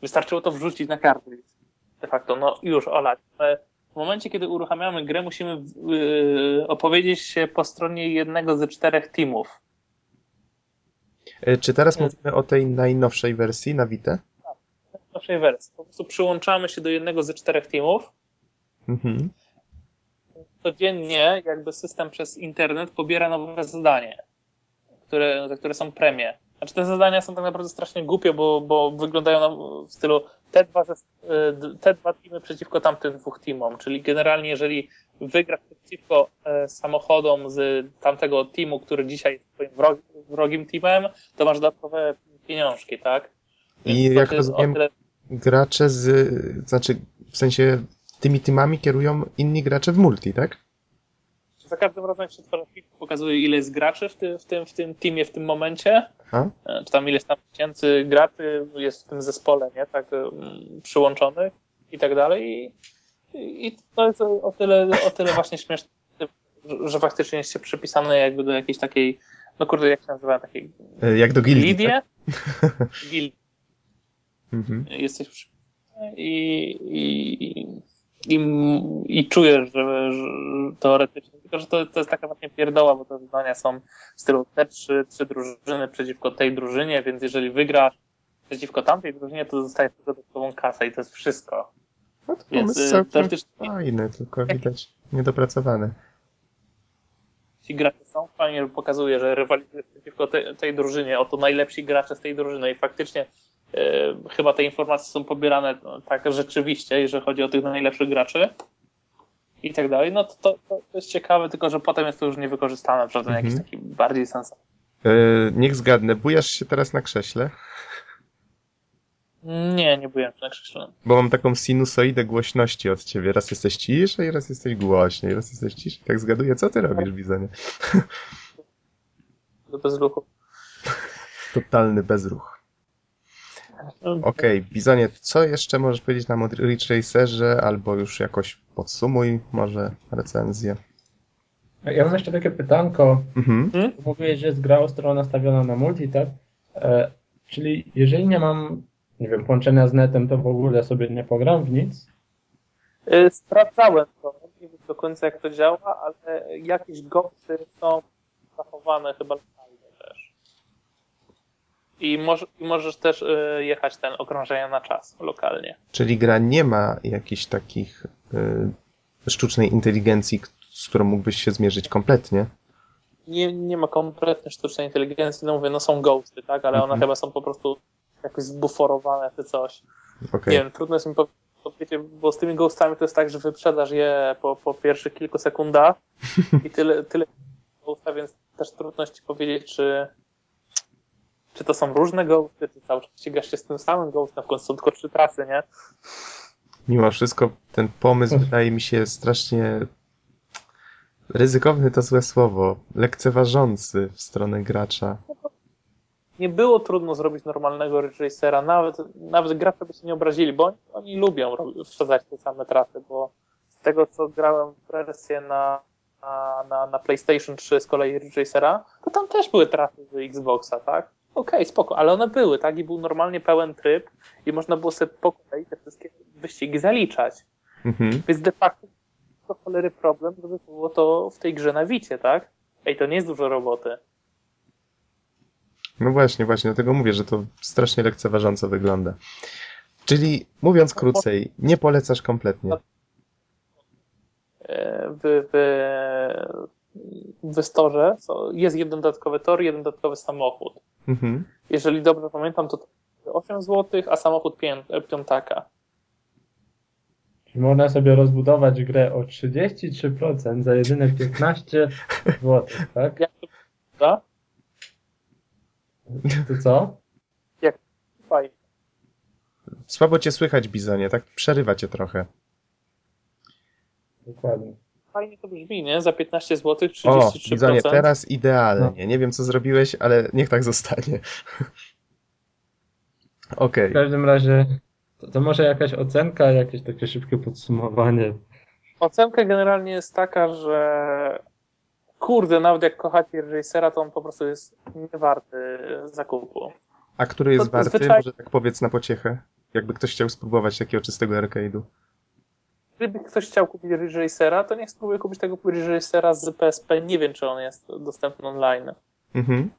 Wystarczyło to wrzucić na kartę. De facto, no już olać. Ale w momencie, kiedy uruchamiamy grę, musimy yy, opowiedzieć się po stronie jednego ze czterech teamów. E, Czy teraz mówimy o tej najnowszej wersji na Vita? w naszej wersji. Po prostu przyłączamy się do jednego ze czterech teamów Mhm. Codziennie jakby system przez internet pobiera nowe zadanie, które, za które są premie. Znaczy te zadania są tak naprawdę strasznie głupie, bo, bo wyglądają na, w stylu te dwa, y, te dwa teamy przeciwko tamtym dwóch teamom, czyli generalnie jeżeli wygrasz przeciwko e, samochodom z tamtego teamu, który dzisiaj jest twoim wrog, wrogim teamem, to masz dodatkowe pieniążki, tak? I to jak rozumiem, tyle gracze z, znaczy w sensie tymi teamami kierują inni gracze w multi, tak? Za każdym razem się tworzy film, pokazuje ile jest graczy w tym, w tym, w tym teamie w tym momencie, A? e, czy tam ileś tam tysięcy graczy jest w tym zespole, nie, tak mm, przyłączonych i tak dalej i, i to jest o tyle, o tyle właśnie śmieszne, że- faktycznie jest się przypisane jakby do jakiejś takiej, no kurde, jak się nazywa, takiej E, Jak do gildii, gildie? tak? Gildii. Mhm. Jesteś przypisany i, i, i, i czujesz, że, że teoretycznie, tylko że to, to jest taka właśnie pierdoła, bo te zadania są w stylu te trzy, trzy drużyny przeciwko tej drużynie, więc jeżeli wygrasz przeciwko tamtej drużynie, to dostajesz tylko dodatkową kasę i to jest wszystko. No to Więc pomysł y, teoretycznie fajny, tylko widać niedopracowany. ci gracze są, fajnie pokazuje, że rywalizujesz przeciwko tej, tej drużynie, oto najlepsi gracze z tej drużyny i faktycznie chyba te informacje są pobierane no, tak rzeczywiście, jeżeli chodzi o tych najlepszych graczy i tak dalej, no to, to, to jest ciekawe, tylko że potem jest to już niewykorzystane, prawda, Mhm. jakiś taki bardziej sens. E, niech zgadnę, bujasz się teraz na krześle? Nie, nie byłem na krześle. Bo mam taką sinusoidę głośności od ciebie. Raz jesteś ciszej, raz jesteś głośniej, raz jesteś ciszej. Tak zgaduję, co ty robisz, Bizonie? Bez ruchu. Totalny bezruch. Okej, Bizonie, co jeszcze możesz powiedzieć nam o Ridge Racerze, albo już jakoś podsumuj może recenzję. Ja mam jeszcze takie pytanko. Mhm. Mówiłeś, że jest gra ostro nastawiona na multi, tak? E, czyli jeżeli nie mam, nie wiem, połączenia z netem, to w ogóle sobie nie pogram w nic? Y, Sprawdzałem to, nie wiem do końca jak to działa, ale jakieś ghosty są zachowane chyba. I, moż, możesz też y, jechać ten okrążenia na czas lokalnie. Czyli gra nie ma jakichś takich y, sztucznej inteligencji, z którą mógłbyś się zmierzyć kompletnie. Nie, nie ma kompletnej sztucznej inteligencji, no mówię, no są ghosty, tak, ale one Mhm. chyba są po prostu jakoś zbuforowane czy coś. Okej. Nie wiem, trudno jest mi powiedzieć, bo z tymi ghostami to jest tak, że wyprzedasz je po, po pierwszych kilku sekundach i tyle, tyle ghosta, więc też trudno ci powiedzieć, czy, czy to są różne ghosty, czy cały czas ścigasz się z tym samym ghostem, w końcu są tylko trzy trasy, nie? Mimo wszystko ten pomysł wydaje mi się strasznie ryzykowny to złe słowo, lekceważący w stronę gracza. Nie było trudno zrobić normalnego Ridge Racera, nawet, nawet gracze by się nie obrazili, bo oni, oni lubią wsadzać te same trasy, bo z tego co grałem w wersję na, na, na, na PlayStation 3 z kolei Ridge Racera, to tam też były trasy z Xboxa, tak? Okej, spoko, ale one były, tak? I był normalnie pełen tryb i można było sobie po kolei te wszystkie wyścigi zaliczać. Mhm. Więc de facto to cholery problem, żeby było to w tej grze na wicie, tak? Ej, to nie jest dużo roboty. No właśnie, właśnie, dlatego mówię, że to strasznie lekceważąco wygląda. Czyli mówiąc krócej, nie polecasz kompletnie. E, w, w, w storze jest jeden dodatkowy tor, jeden dodatkowy samochód. Mhm. Jeżeli dobrze pamiętam, to 8 zł, a samochód piątaka. Czyli można sobie rozbudować grę o 33% za jedyne 15 zł, tak? Jak to wygląda? To co? Fajnie. Słabo cię słychać, Bizonie, tak przerywa cię trochę. Dokładnie. Fajnie to brzmi, nie? Za 15 zł, O, 33%. Bizonie, teraz idealnie. No. Nie wiem, co zrobiłeś, ale niech tak zostanie. Okej. W każdym razie, to, to może jakaś ocenka, jakieś takie szybkie podsumowanie. Ocenka generalnie jest taka, że kurde, nawet jak kochacie Racera, to on po prostu jest niewarty zakupu. A który jest To warty? zwyczaj- Może tak powiedz na pociechę. Jakby ktoś chciał spróbować takiego czystego arcade'u. Gdyby ktoś chciał kupić Ridge Racera, to niech spróbuje kupić tego Ridge Racera z PSP. Nie wiem, czy on jest dostępny online. Mhm.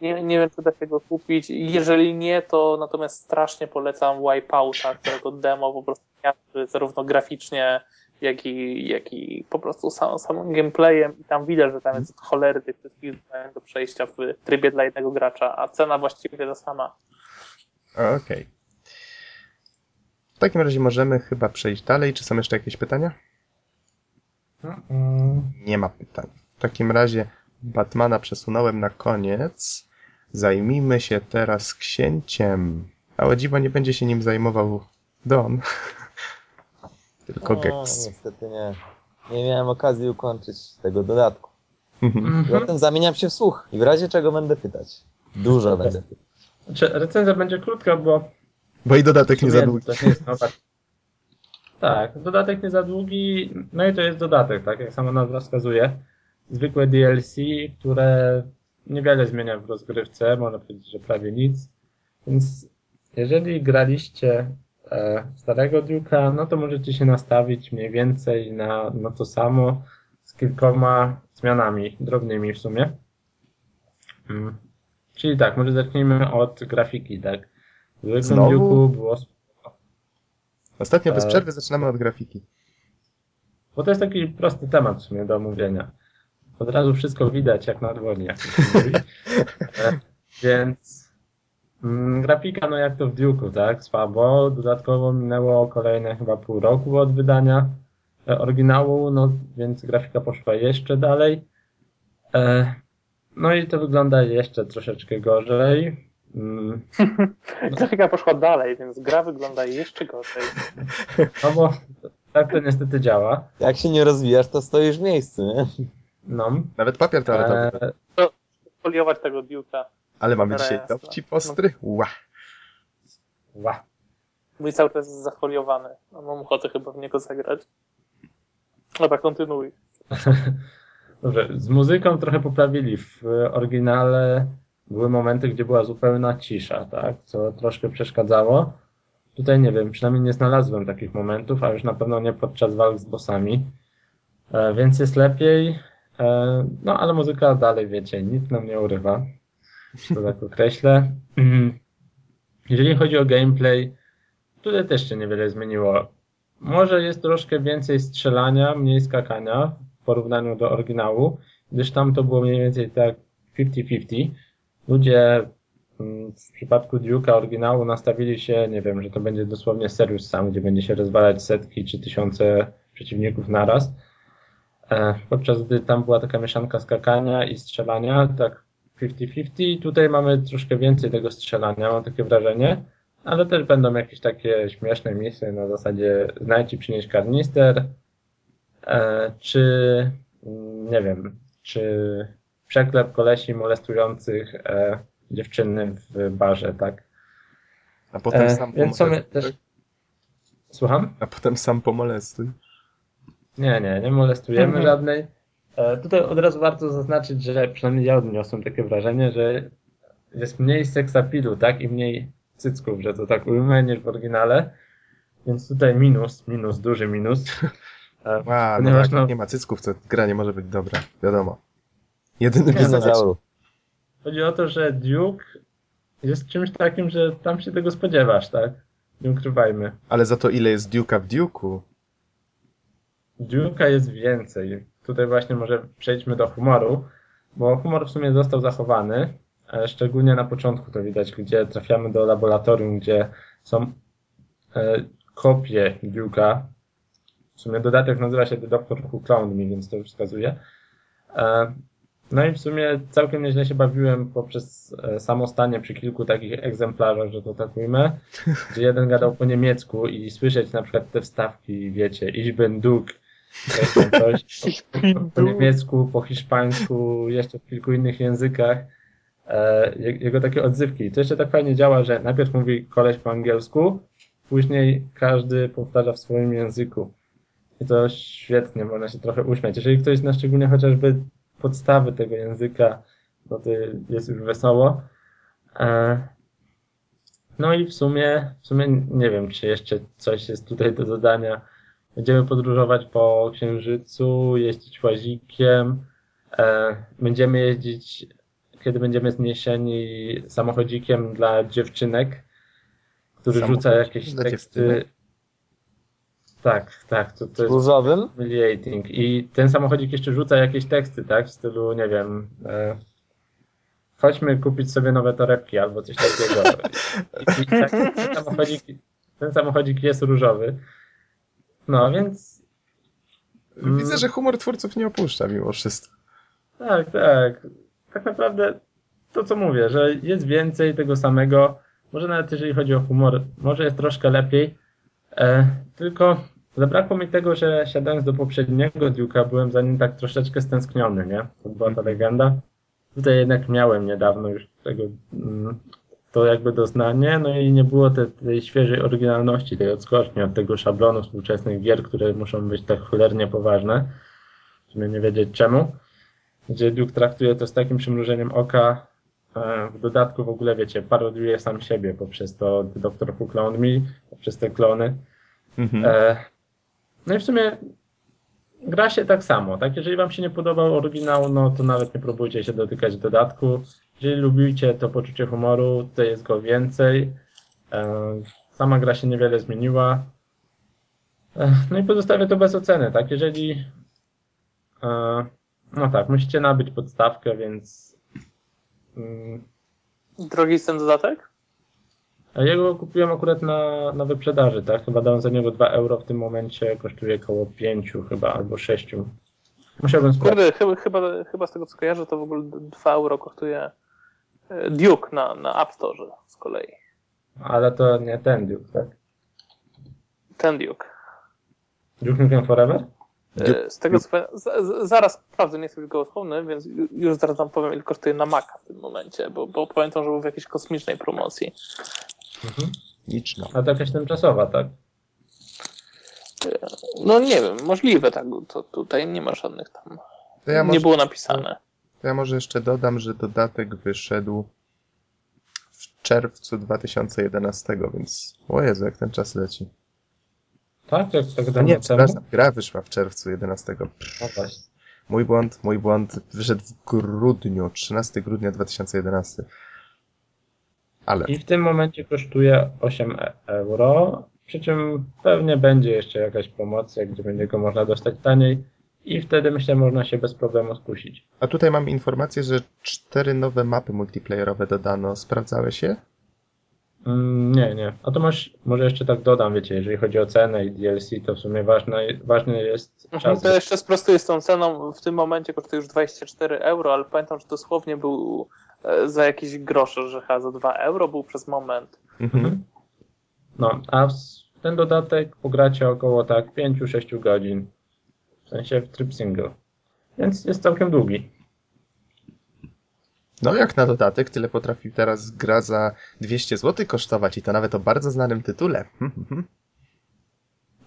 Nie, nie wiem, czy da się go kupić. Jeżeli nie, to natomiast strasznie polecam Wipeouta, którego demo po prostu niezły zarówno graficznie, jak i, jak i po prostu sam, samym gameplayem i tam widać, że tam jest cholery tych wszystkich do przejścia w trybie dla jednego gracza, a cena właściwie ta sama. Okej. W takim razie możemy chyba przejść dalej. Czy są jeszcze jakieś pytania? Nie ma pytań. W takim razie Batmana przesunąłem na koniec. Zajmijmy się teraz księciem. A o dziwo nie będzie się nim zajmował Don. Tylko O, Gex. niestety nie. Nie miałem okazji ukończyć tego dodatku. Mhm. I mhm. zamieniam się w słuch. I w razie czego będę pytać. Dużo będę pytać. Znaczy, recenzja będzie krótka, bo Bo i dodatek nie za długi. Nie jest nowa. Tak, dodatek nie za długi, no i to jest dodatek, tak jak sama nazwa wskazuje. Zwykłe DLC, które niewiele zmienia w rozgrywce, można powiedzieć, że prawie nic. Więc jeżeli graliście e, starego Duke'a, no to możecie się nastawić mniej więcej na, na to samo z kilkoma zmianami, drobnymi w sumie. Mm. Czyli tak, może zacznijmy od grafiki, tak. W? Duke'u było Ostatnio bez E, przerwy zaczynamy od grafiki. Bo to jest taki prosty temat w sumie do omówienia. Od razu wszystko widać jak na dłoni, jak to się mówi. E, Więc mm, grafika, no jak to w Duke'u, tak? Słabo. Dodatkowo minęło kolejne chyba pół roku od wydania e, oryginału, no więc grafika poszła jeszcze dalej. E, No i to wygląda jeszcze troszeczkę gorzej. Mm, Grafika poszła dalej, więc gra wygląda jeszcze gorzej. No bo tak to niestety działa. Jak się nie rozwijasz, to stoisz w miejscu, nie? No. Nawet papier toaletowy. E, Foliować tego Duke'a. Ale mamy dzisiaj jasne. dowcip ostry. Ła. ła. Mój cały czas jest zafoliowany. No, mam ochotę chyba w niego zagrać. Dobra, kontynuuj. Dobrze, z muzyką trochę poprawili. W oryginale były momenty, gdzie była zupełna cisza, tak? Co troszkę przeszkadzało. Tutaj nie wiem, przynajmniej nie znalazłem takich momentów, a już na pewno nie podczas walk z bossami. E, więc jest lepiej. E, no ale muzyka dalej, wiecie, nic nam nie urywa. To tak określę. Jeżeli chodzi o gameplay, tutaj też się niewiele zmieniło. Może jest troszkę więcej strzelania, mniej skakania w porównaniu do oryginału, gdyż tam to było mniej więcej tak 50-50. Ludzie mm, w przypadku Duke'a oryginału nastawili się, nie wiem, że to będzie dosłownie serious sam, gdzie będzie się rozwalać setki czy tysiące przeciwników naraz. E, Podczas gdy tam była taka mieszanka skakania i strzelania, tak 50-50. Tutaj mamy troszkę więcej tego strzelania, mam takie wrażenie. Ale też będą jakieś takie śmieszne misje na zasadzie znajdź i przynieść karnister, e, czy mm, nie wiem, czy przeklep kolesi molestujących e, dziewczyny w barze, tak? A potem E, sam więc pomolestuj. też... Słucham? A potem sam pomolestuj. Nie, nie, nie molestujemy Mhm. żadnej. E, Tutaj od razu warto zaznaczyć, że przynajmniej ja odniosłem takie wrażenie, że jest mniej seksapilu, tak? I mniej cycków, że to tak ujmę, niż w oryginale. Więc tutaj minus, minus, duży minus. E, A, no Ponieważ tak, no- jak nie ma cycków, to gra nie może być dobra. Wiadomo. Jedyny no. Dinozaurów. Chodzi o to, że Duke jest czymś takim, że tam się tego spodziewasz, tak? Nie ukrywajmy. Ale za to ile jest Duke'a w Duke'u? Duke'a jest więcej. Tutaj właśnie może przejdźmy do humoru, bo humor w sumie został zachowany, szczególnie na początku to widać, gdzie trafiamy do laboratorium, gdzie są e, kopie Duke'a. W sumie dodatek nazywa się The Doctor Who Clowned Me, więc to już wskazuje. E, no i w sumie całkiem nieźle się bawiłem poprzez e, samostanie przy kilku takich egzemplarzach, że to tak ujmę, gdzie jeden gadał po niemiecku i słyszeć na przykład te wstawki, wiecie, Ich bin Duke, coś po, niemiecku, po hiszpańsku, jeszcze w kilku innych językach, e, je- jego takie odzywki. To jeszcze tak fajnie działa, że najpierw mówi koleś po angielsku, później każdy powtarza w swoim języku. I to świetnie, można się trochę uśmiać. Jeżeli ktoś zna szczególnie chociażby podstawy tego języka, no to jest już wesoło. E, No i w sumie, w sumie nie wiem, czy jeszcze coś jest tutaj do dodania. Będziemy podróżować po Księżycu, jeździć łazikiem. E, Będziemy jeździć, kiedy będziemy zniesieni samochodzikiem dla dziewczynek, który rzuca jakieś teksty. dziewczynek? Tak, tak, to, to jest Różowym? humiliating. I ten samochodzik jeszcze rzuca jakieś teksty, tak? W stylu, nie wiem, e, chodźmy kupić sobie nowe torebki albo coś takiego. I, i tak, ten, samochodzik, ten samochodzik jest różowy. No, więc Mm. Widzę, że humor twórców nie opuszcza mimo wszystko. tak, tak. Tak naprawdę to, co mówię, że jest więcej tego samego. Może nawet jeżeli chodzi o humor, może jest troszkę lepiej. E, tylko zabrakło mi tego, że siadając do poprzedniego Duke'a, byłem za nim tak troszeczkę stęskniony, nie? To była ta legenda. Tutaj jednak miałem niedawno już tego, mm, to jakby doznanie, no i nie było te, tej świeżej oryginalności, tej odskoczni od tego szablonu współczesnych gier, które muszą być tak cholernie poważne, żeby nie wiedzieć czemu. Gdzie Duke traktuje to z takim przymrużeniem oka, w dodatku w ogóle, wiecie, parodiuje sam siebie poprzez to Dr. Who Clone Me, poprzez te klony. Mhm. E, no i w sumie gra się tak samo, tak? Jeżeli wam się nie podobał oryginał, no to nawet nie próbujcie się dotykać dodatku. Jeżeli lubicie to poczucie humoru, to jest go więcej. E, sama gra się niewiele zmieniła. E, no i pozostawię to bez oceny, tak? Jeżeli e, no tak, musicie nabyć podstawkę, więc Drogi jest ten dodatek? a ja go kupiłem akurat na, na wyprzedaży, tak? Chyba dałem za niego 2 euro, w tym momencie kosztuje około 5 chyba, albo 6. Musiałbym sprawdzić. Kurde, chyba, chyba, chyba z tego co kojarzę, to w ogóle 2 euro kosztuje e, Duke na, na App Store z kolei. Ale to nie ten Duke, tak? Ten Duke. Duke Nukem Forever? E, Z tego co pamiętam, z- z- zaraz sprawdzę, nie jestem gołosłowny, więc ju- już zaraz wam powiem, ile kosztuje na Maca w tym momencie, bo, bo pamiętam, że był w jakiejś kosmicznej promocji. Mhm. Liczno. A to jakaś tymczasowa, tak? No nie wiem, możliwe, tak, to tutaj nie ma żadnych tam, To ja, może, nie było napisane. to ja może jeszcze dodam, że dodatek wyszedł w czerwcu 2011, więc o Jezu, jak ten czas leci. Tak? Jak tak A dawno nie, temu? gra wyszła w czerwcu 11. No właśnie. Mój błąd, mój błąd wyszedł w grudniu, 13 grudnia 2011. Ale I w tym momencie kosztuje 8 e- euro, przy czym pewnie będzie jeszcze jakaś promocja, gdzie będzie go można dostać taniej i wtedy myślę można się bez problemu skusić. A tutaj mam informację, że cztery nowe mapy multiplayerowe dodano. Sprawdzałeś je? Mm, nie, nie. A to masz, może jeszcze tak dodam, wiecie, jeżeli chodzi o cenę i DLC, to w sumie ważne, ważny jest Mhm, czas. To jeszcze sprostuję z tą ceną. W tym momencie kosztuje już 24 euro, ale pamiętam, że dosłownie był e, za jakieś grosze, że chyba za 2 euro był przez moment. Mhm. No, a ten dodatek pogracie około tak 5-6 godzin. W sensie w tryb single. Więc jest całkiem długi. No jak na dodatek, tyle potrafi teraz gra za 200 zł kosztować i to nawet o bardzo znanym tytule. Mhm.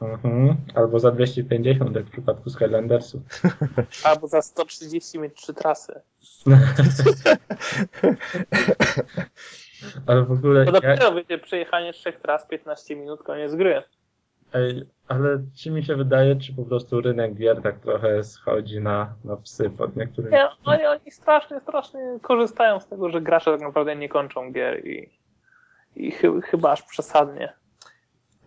Mhm. Albo za 250, jak w przypadku Skylandersów. Albo za 130 mieć trzy trasy. Ale w ogóle. To Ja, dopiero wiecie, przejechanie trzech tras, 15 minut, koniec gry. Ej, ale czy mi się wydaje, czy po prostu rynek gier tak trochę schodzi na, na psy pod niektórymi. Nie, oni, oni strasznie, strasznie korzystają z tego, że gracze tak naprawdę nie kończą gier i, i chy, chyba aż przesadnie.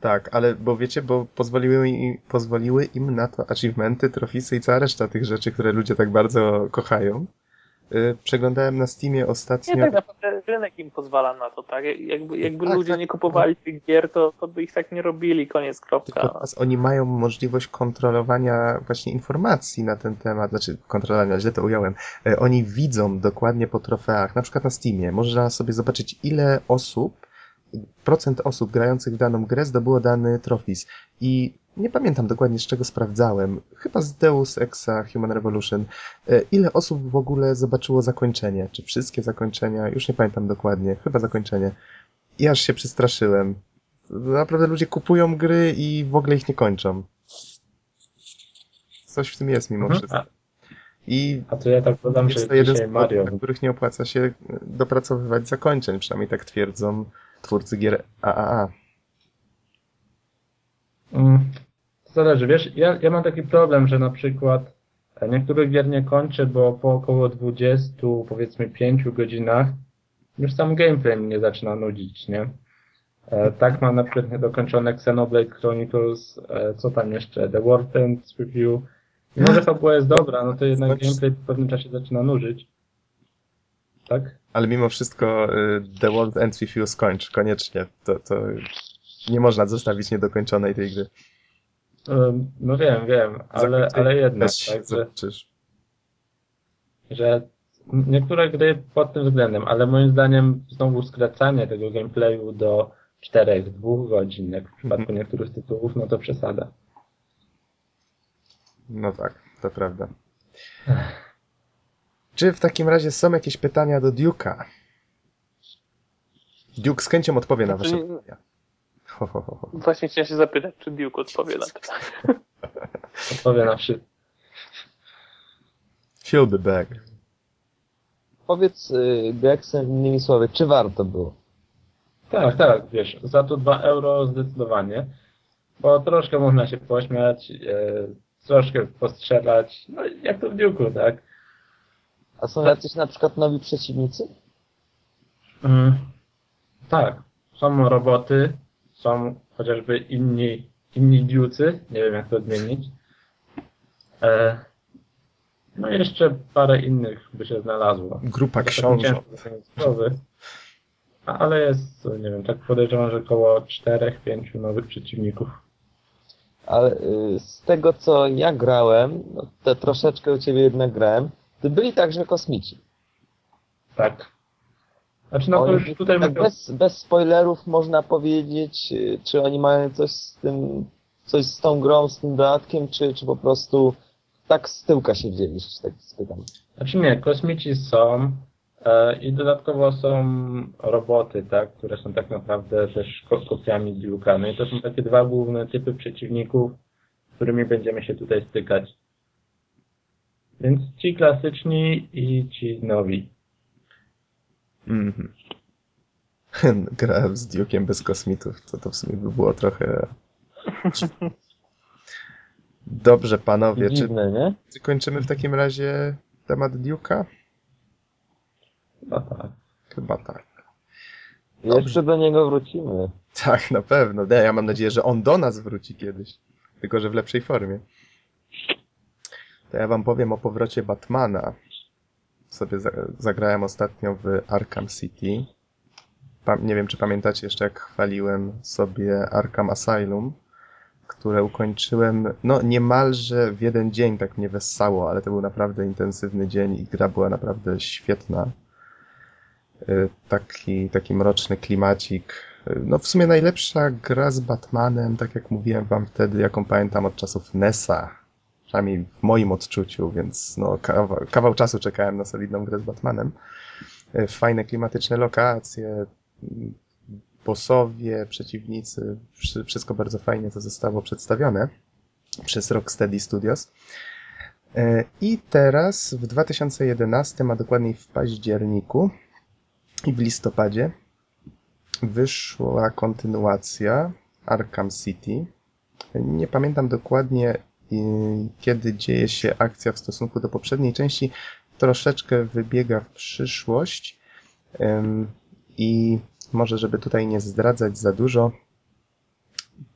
Tak, ale bo wiecie, bo pozwoliły, im- pozwoliły im na to achievementy, trofisy i cała reszta tych rzeczy, które ludzie tak bardzo kochają. Yy, Przeglądałem na Steamie ostatnio. Nie, tak naprawdę rynek im pozwala na to, tak? Jakby, jakby Tak, ludzie tak. nie kupowali tych gier, to, to by ich tak nie robili, koniec, Tylko kropka. teraz oni mają możliwość kontrolowania właśnie informacji na ten temat, znaczy kontrolowania, źle to ująłem. E, Oni widzą dokładnie po trofeach, na przykład na Steamie, można sobie zobaczyć ile osób, procent osób grających w daną grę zdobyło dany trofis. I nie pamiętam dokładnie z czego sprawdzałem, chyba z Deus Exa Human Revolution, e, ile osób w ogóle zobaczyło zakończenie, czy wszystkie zakończenia, już nie pamiętam dokładnie, chyba zakończenie. I aż się przestraszyłem. Naprawdę ludzie kupują gry i w ogóle ich nie kończą. Coś w tym jest mimo Mhm. wszystko. I a to ja tak dodam, jest że to jeden z powodów, Mario. dla których nie opłaca się dopracowywać zakończeń, przynajmniej tak twierdzą twórcy gier AAA. Mm, To zależy, wiesz, ja, ja mam taki problem, że na przykład e, niektórych gier nie kończę, bo po około 20, powiedzmy 5 godzinach już sam gameplay mnie zaczyna nudzić, nie? E, tak mam na przykład niedokończone Xenoblade Chronicles, e, co tam jeszcze, The World Ends Review. Mimo, że fabuła jest dobra, no to jednak Znaczy- gameplay po pewnym czasie zaczyna nużyć. Tak? Ale mimo wszystko y, The World Ends With You skończ, koniecznie. To, to nie można zostawić niedokończonej tej gry. Ym, No wiem, wiem, ale, ale jednak, tak, że, niektóre gry pod tym względem, ale moim zdaniem znowu skracanie tego gameplayu do 4-2 godzin, jak w przypadku Mhm. niektórych tytułów, no to przesada. No tak, to prawda. Czy w takim razie są jakieś pytania do Duke'a? Duke z chęcią odpowie na Znaczy, wasze nie- pytania. Ho, ho, ho, ho. Właśnie chciałem się zapytać, czy Duke odpowie na to. Odpowie na wszystko. Fill the bag. Powiedz y, Grexem innymi słowy, czy warto było? Tak, tak, wiesz, za to 2 euro zdecydowanie, bo troszkę można się pośmiać, e, troszkę postrzelać, no jak to w Duke'u, tak? A są jacyś na przykład nowi przeciwnicy? Mm, tak, są roboty, są chociażby inni, inni diucy, nie wiem jak to odmienić. E, no i jeszcze parę innych by się znalazło. Grupa książąt. Ale jest, nie wiem, tak podejrzewam, że około 4-5 nowych przeciwników. Ale y, z tego co ja grałem, no, te troszeczkę u ciebie jednak grałem, to byli także kosmici. Tak. Znaczy, no to Oni- już tutaj tak bez, bez spoilerów można powiedzieć, y, czy oni mają coś z tym, coś z tą grą, z tym dodatkiem, czy, czy po prostu tak z tyłka się wzięli, że tak spytam. Znaczy nie, kosmici są e, i dodatkowo są roboty, tak, które są tak naprawdę też ko- kopiami i to są takie dwa główne typy przeciwników, z którymi będziemy się tutaj stykać. Więc ci klasyczni i ci nowi. Mhm. Gra z Duke'iem bez kosmitów, to to w sumie by było trochę... Dobrze, panowie, czy, Dziwne, nie? czy kończymy w takim razie temat Duke'a? No tak. Chyba tak. Jeszcze do niego wrócimy. Tak, na pewno. Ja mam nadzieję, że on do nas wróci kiedyś. Tylko, że w lepszej formie. To ja wam powiem o powrocie Batmana. Sobie za zagrałem ostatnio w Arkham City. Nie wiem, czy pamiętacie jeszcze, jak chwaliłem sobie Arkham Asylum, które ukończyłem, no niemalże w jeden dzień, tak mnie wessało, ale to był naprawdę intensywny dzień i gra była naprawdę świetna. Y, Taki, taki mroczny klimacik. Y, No w sumie najlepsza gra z Batmanem, tak jak mówiłem wam wtedy, jaką pamiętam od czasów NESa. Przynajmniej w moim odczuciu, więc no kawał, kawał czasu czekałem na solidną grę z Batmanem. Y, Fajne klimatyczne lokacje, bossowie, przeciwnicy, wszy- wszystko bardzo fajnie to zostało przedstawione przez Rocksteady Studios. Y, I teraz w 2011, a dokładniej w październiku, i w listopadzie wyszła kontynuacja Arkham City. Nie pamiętam dokładnie, kiedy dzieje się akcja w stosunku do poprzedniej części. Troszeczkę wybiega w przyszłość. I może, żeby tutaj nie zdradzać za dużo,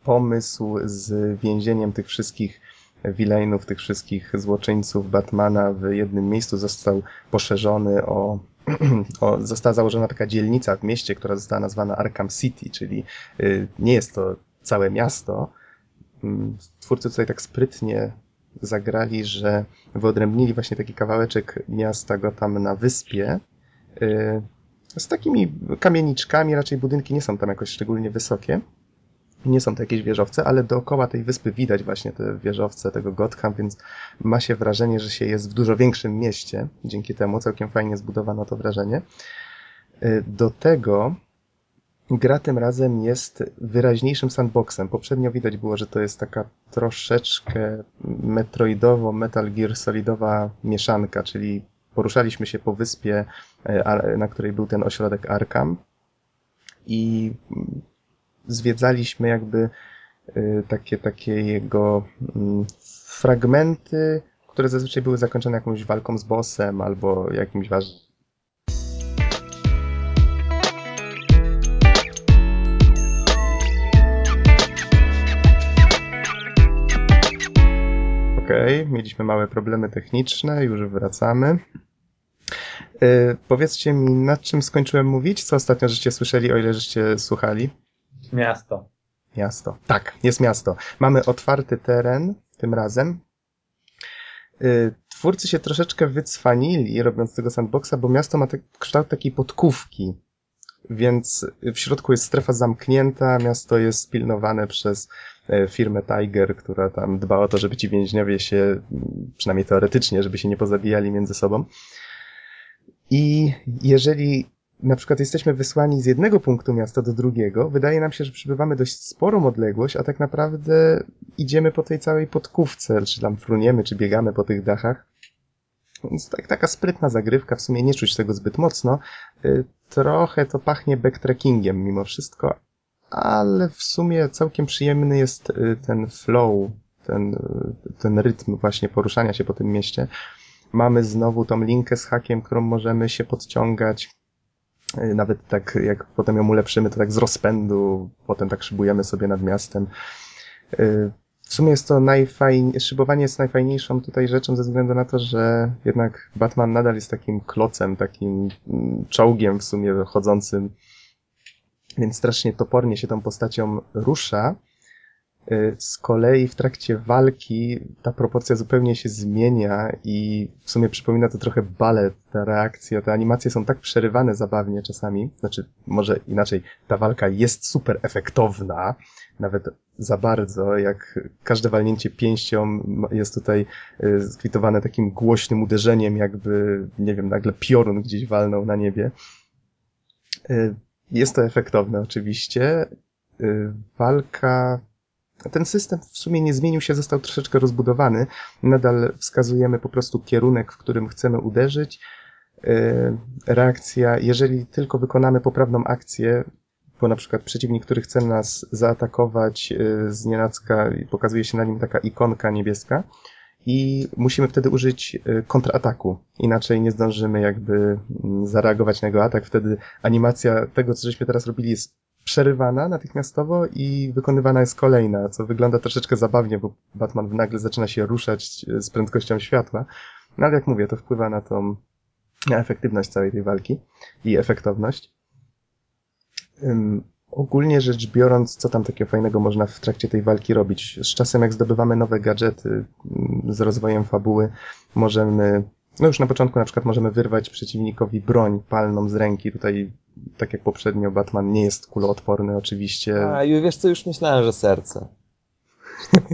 pomysł z więzieniem tych wszystkich villainów, tych wszystkich złoczyńców Batmana w jednym miejscu został poszerzony o o, została założona taka dzielnica w mieście, która została nazwana Arkham City, czyli y, nie jest to całe miasto. Twórcy tutaj tak sprytnie zagrali, że wyodrębnili właśnie taki kawałeczek miasta Gotham na wyspie y, z takimi kamieniczkami, raczej budynki nie są tam jakoś szczególnie wysokie. Nie są to jakieś wieżowce, ale dookoła tej wyspy widać właśnie te wieżowce tego Gotham, więc ma się wrażenie, że się jest w dużo większym mieście. Dzięki temu całkiem fajnie zbudowano to wrażenie. Y, Do tego gra tym razem jest wyraźniejszym sandboxem. Poprzednio widać było, że to jest taka troszeczkę metroidowo, Metal Gear Solidowa mieszanka, czyli poruszaliśmy się po wyspie, a- na której był ten ośrodek Arkham i zwiedzaliśmy jakby y, takie, takie jego mm, fragmenty, które zazwyczaj były zakończone jakąś walką z bossem albo jakimś ważnym Okej, okay. mieliśmy małe problemy techniczne, już wracamy. Yy, powiedzcie mi, nad czym skończyłem mówić? Co ostatnio żeście słyszeli, o ile żeście słuchali? Miasto. Miasto. Tak, jest miasto. Mamy otwarty teren tym razem. Yy, twórcy się troszeczkę wycwanili, robiąc tego sandboxa, bo miasto ma tak, kształt takiej podkówki. Więc w środku jest strefa zamknięta, miasto jest pilnowane przez e, firmę Tiger, która tam dba o to, żeby ci więźniowie się, przynajmniej teoretycznie, żeby się nie pozabijali między sobą. I jeżeli na przykład jesteśmy wysłani z jednego punktu miasta do drugiego, wydaje nam się, że przybywamy dość sporą odległość, a tak naprawdę idziemy po tej całej podkówce, czy tam fruniemy, czy biegamy po tych dachach. Więc tak, taka sprytna zagrywka, w sumie nie czuć tego zbyt mocno. Y, trochę to pachnie backtrackingiem mimo wszystko, ale w sumie całkiem przyjemny jest y, ten flow, ten, y, ten rytm właśnie poruszania się po tym mieście. Mamy znowu tą linkę z hakiem, którą możemy się podciągać. Nawet tak, jak potem ją ulepszymy, to tak z rozpędu, potem tak szybujemy sobie nad miastem. W sumie jest to najfajniejsze, szybowanie jest najfajniejszą tutaj rzeczą ze względu na to, że jednak Batman nadal jest takim klocem, takim mm, czołgiem w sumie chodzącym, więc strasznie topornie się tą postacią rusza. Y, z kolei w trakcie walki ta proporcja zupełnie się zmienia i w sumie przypomina to trochę balet, ta reakcja, te animacje są tak przerywane zabawnie czasami, znaczy może inaczej, ta walka jest super efektowna, nawet za bardzo, jak każde walnięcie pięścią jest tutaj y, skwitowane takim głośnym uderzeniem, jakby, nie wiem, nagle piorun gdzieś walnął na niebie. Y, jest to efektowne oczywiście. Y, walka ten system w sumie nie zmienił się, został troszeczkę rozbudowany. Nadal wskazujemy po prostu kierunek, w którym chcemy uderzyć. Reakcja, jeżeli tylko wykonamy poprawną akcję, bo na przykład przeciwnik, który chce nas zaatakować y, z nienacka, pokazuje się na nim taka ikonka niebieska i musimy wtedy użyć y, kontrataku. Inaczej nie zdążymy jakby mm, zareagować na jego atak. Wtedy animacja tego, co żeśmy teraz robili jest przerywana natychmiastowo i wykonywana jest kolejna, co wygląda troszeczkę zabawnie, bo Batman nagle zaczyna się ruszać y, z prędkością światła. No ale jak mówię, to wpływa na tą na efektywność całej tej walki i efektowność. Ogólnie rzecz biorąc, co tam takiego fajnego można w trakcie tej walki robić? Z czasem, jak zdobywamy nowe gadżety z rozwojem fabuły, możemy, no już na początku na przykład możemy wyrwać przeciwnikowi broń palną z ręki. Tutaj, tak jak poprzednio, Batman nie jest kuloodporny oczywiście. A, i wiesz co, już myślałem, że serce.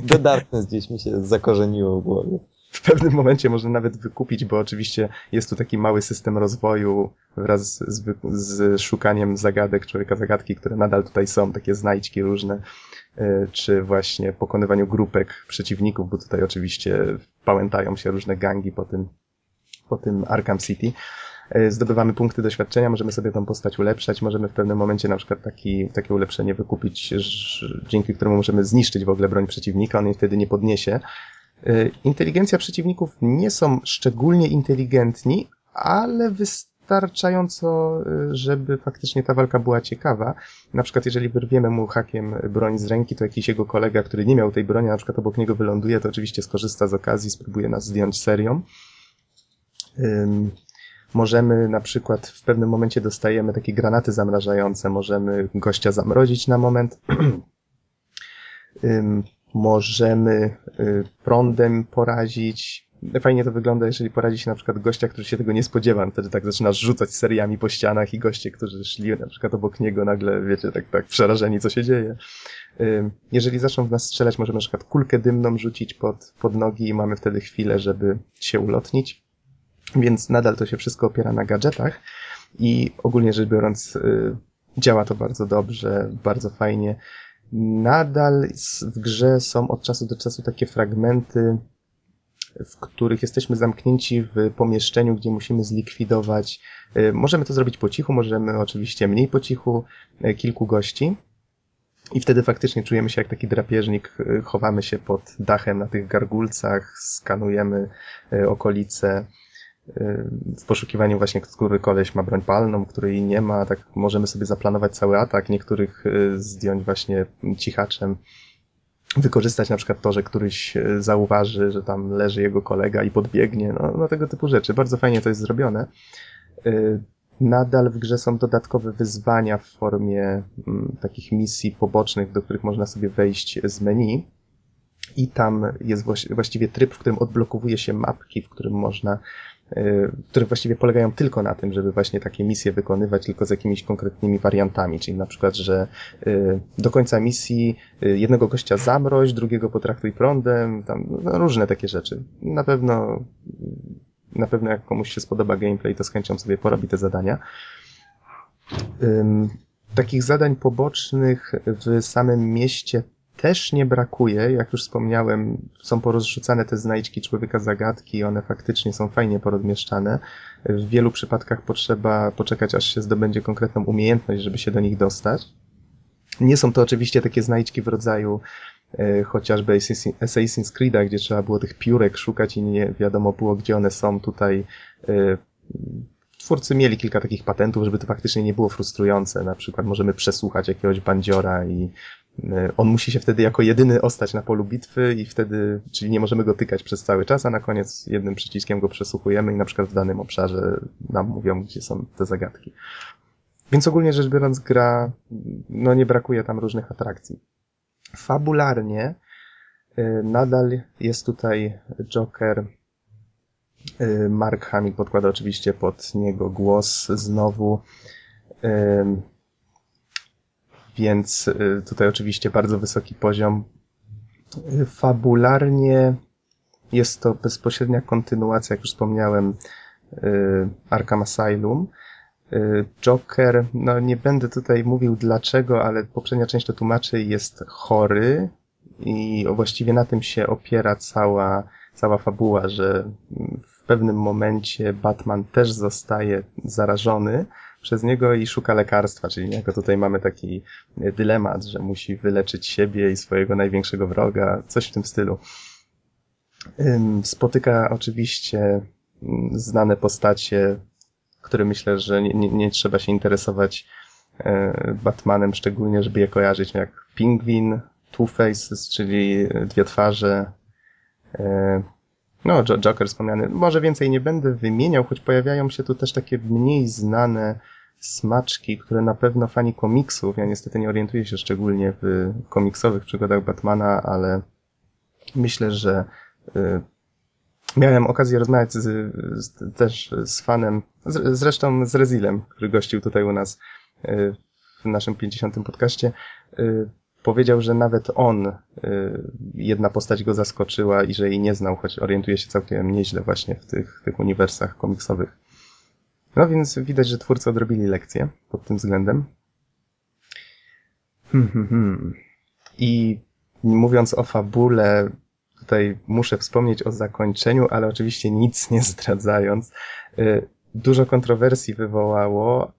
The Darkness gdzieś mi się zakorzeniło w głowie w pewnym momencie można nawet wykupić, bo oczywiście jest tu taki mały system rozwoju wraz z, z szukaniem zagadek człowieka zagadki, które nadal tutaj są, takie znajdźki różne, e, czy właśnie pokonywaniu grupek przeciwników, bo tutaj oczywiście pałętają się różne gangi po tym, po tym Arkham City. E, zdobywamy punkty doświadczenia, możemy sobie tą postać ulepszać, możemy w pewnym momencie na przykład taki, takie ulepszenie wykupić, dzięki któremu możemy zniszczyć w ogóle broń przeciwnika, on jej wtedy nie podniesie, inteligencja przeciwników nie są szczególnie inteligentni, ale wystarczająco, e, żeby faktycznie ta walka była ciekawa. Na przykład, jeżeli wyrwiemy mu hakiem broń z ręki, to jakiś jego kolega, który nie miał tej broni, na przykład obok niego wyląduje, to oczywiście skorzysta z okazji, spróbuje nas zdjąć serią. Możemy na przykład w pewnym momencie dostajemy takie granaty zamrażające, możemy gościa zamrozić na moment. możemy y, prądem porazić. Fajnie to wygląda, jeżeli poradzi się na przykład gościa, który się tego nie spodziewa, wtedy tak zaczyna rzucać seriami po ścianach i goście, którzy szli na przykład obok niego nagle, wiecie, tak, tak przerażeni, co się dzieje. Y, jeżeli zaczną w nas strzelać, możemy na przykład kulkę dymną rzucić pod, pod nogi i mamy wtedy chwilę, żeby się ulotnić. Więc nadal to się wszystko opiera na gadżetach i ogólnie rzecz biorąc y, działa to bardzo dobrze, bardzo fajnie. Nadal w grze są od czasu do czasu takie fragmenty, w których jesteśmy zamknięci w pomieszczeniu, gdzie musimy zlikwidować. E, możemy to zrobić po cichu, możemy oczywiście mniej po cichu, e, kilku gości. I wtedy faktycznie czujemy się jak taki drapieżnik, e, chowamy się pod dachem na tych gargulcach, skanujemy okolice, w poszukiwaniu właśnie, który koleś ma broń palną, której nie ma, tak możemy sobie zaplanować cały atak, niektórych y, zdjąć właśnie cichaczem. wykorzystać na przykład to, że któryś e, zauważy, że tam leży jego kolega i podbiegnie, no, no tego typu rzeczy. Bardzo fajnie to jest zrobione. E, nadal w grze są dodatkowe wyzwania w formie mm, takich misji pobocznych, do których można sobie wejść z menu. I tam jest właściwie tryb, w którym odblokowuje się mapki, w którym można Y, które właściwie polegają tylko na tym, żeby właśnie takie misje wykonywać, tylko z jakimiś konkretnymi wariantami, czyli na przykład, że y, do końca misji y, jednego gościa zamroź, drugiego potraktuj prądem, tam no, różne takie rzeczy. Na pewno, na pewno jak komuś się spodoba gameplay, to z chęcią sobie porobi te zadania. Takich zadań pobocznych w samym mieście też nie brakuje. Jak już wspomniałem, są porozrzucane te znajdźki człowieka zagadki, one faktycznie są fajnie porozmieszczane. W wielu przypadkach potrzeba poczekać, aż się zdobędzie konkretną umiejętność, żeby się do nich dostać. Nie są to oczywiście takie znajdźki w rodzaju e, chociażby Assassin's Creed'a, gdzie trzeba było tych piórek szukać i nie wiadomo było, gdzie one są. Tutaj e, twórcy mieli kilka takich patentów, żeby to faktycznie nie było frustrujące. Na przykład możemy przesłuchać jakiegoś bandziora i E, on musi się wtedy jako jedyny ostać na polu bitwy i wtedy, czyli nie możemy go tykać przez cały czas, a na koniec jednym przyciskiem go przesłuchujemy i na przykład w danym obszarze nam mówią, gdzie są te zagadki. Więc ogólnie rzecz biorąc gra, no nie brakuje tam różnych atrakcji. Fabularnie e, nadal jest tutaj Joker Mark Hamill podkłada oczywiście pod niego głos znowu więc y, tutaj oczywiście bardzo wysoki poziom. Fabularnie jest to bezpośrednia kontynuacja, jak już wspomniałem, y, Arkham Asylum. Y, Joker, no nie będę tutaj mówił dlaczego, ale poprzednia część to tłumaczy, jest chory i właściwie na tym się opiera cała, cała fabuła, że pewnym momencie Batman też zostaje zarażony, przez niego i szuka lekarstwa, czyli jako tutaj mamy taki dylemat, że musi wyleczyć siebie i swojego największego wroga, coś w tym stylu. Spotyka oczywiście znane postacie, które myślę, że nie, nie, nie trzeba się interesować e, Batmanem szczególnie, żeby je kojarzyć, jak Pingwin, Two-Face, czyli dwie twarze, e, no, Joker wspomniany. Może więcej nie będę wymieniał, choć pojawiają się tu też takie mniej znane smaczki, które na pewno fani komiksów, ja niestety nie orientuję się szczególnie w komiksowych przygodach Batmana, ale myślę, że y, miałem okazję rozmawiać z, z, też z fanem, z, zresztą z Rezilem, który gościł tutaj u nas y, w naszym 50. podcaście. Y, powiedział, że nawet on, jedna postać go zaskoczyła i że jej nie znał, choć orientuje się całkiem nieźle właśnie w tych, tych uniwersach komiksowych. No więc widać, że twórcy odrobili lekcję pod tym względem. Hmm, hmm, hmm. I mówiąc o fabule, tutaj muszę wspomnieć o zakończeniu, ale oczywiście nic nie zdradzając. Y, dużo kontrowersji wywołało.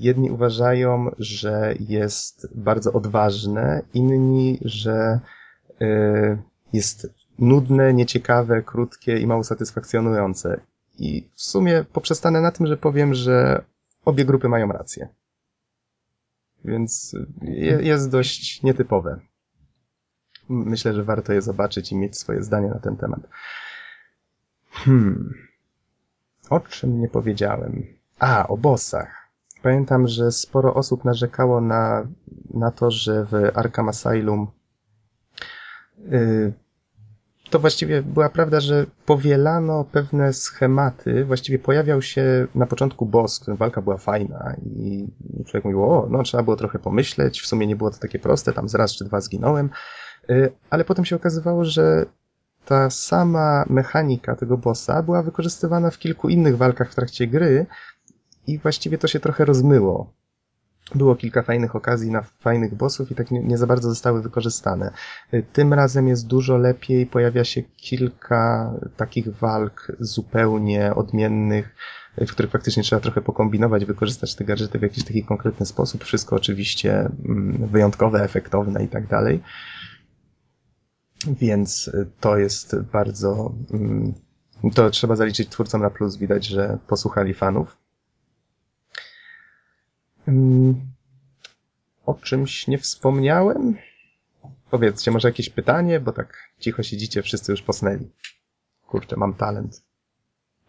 Jedni uważają, że jest bardzo odważne, inni, że y, jest nudne, nieciekawe, krótkie i mało satysfakcjonujące. I w sumie poprzestanę na tym, że powiem, że obie grupy mają rację. Więc jest dość nietypowe. Myślę, że warto je zobaczyć i mieć swoje zdanie na ten temat. Hmm. O czym nie powiedziałem? A, o bossach. Pamiętam, że sporo osób narzekało na, na to, że w Arkham Asylum yy, to właściwie była prawda, że powielano pewne schematy. Właściwie pojawiał się na początku boss, walka była fajna i człowiek mówił, o, no trzeba było trochę pomyśleć, w sumie nie było to takie proste, tam zraz czy dwa zginąłem, y, ale potem się okazywało, że ta sama mechanika tego bossa była wykorzystywana w kilku innych walkach w trakcie gry i właściwie to się trochę rozmyło było kilka fajnych okazji na fajnych bossów i tak nie, nie, za bardzo zostały wykorzystane. Y, tym razem jest dużo lepiej, pojawia się kilka takich walk zupełnie odmiennych, y, w których faktycznie trzeba trochę pokombinować, wykorzystać te gadżety w jakiś taki konkretny sposób. Wszystko oczywiście mm, wyjątkowe, efektowne i tak dalej. Więc y, to jest bardzo, mm, to trzeba zaliczyć twórcom na plus, widać, że posłuchali fanów. O czymś nie wspomniałem? powiedzcie, może jakieś pytanie, bo tak cicho siedzicie, wszyscy już posnęli. Kurczę, mam talent.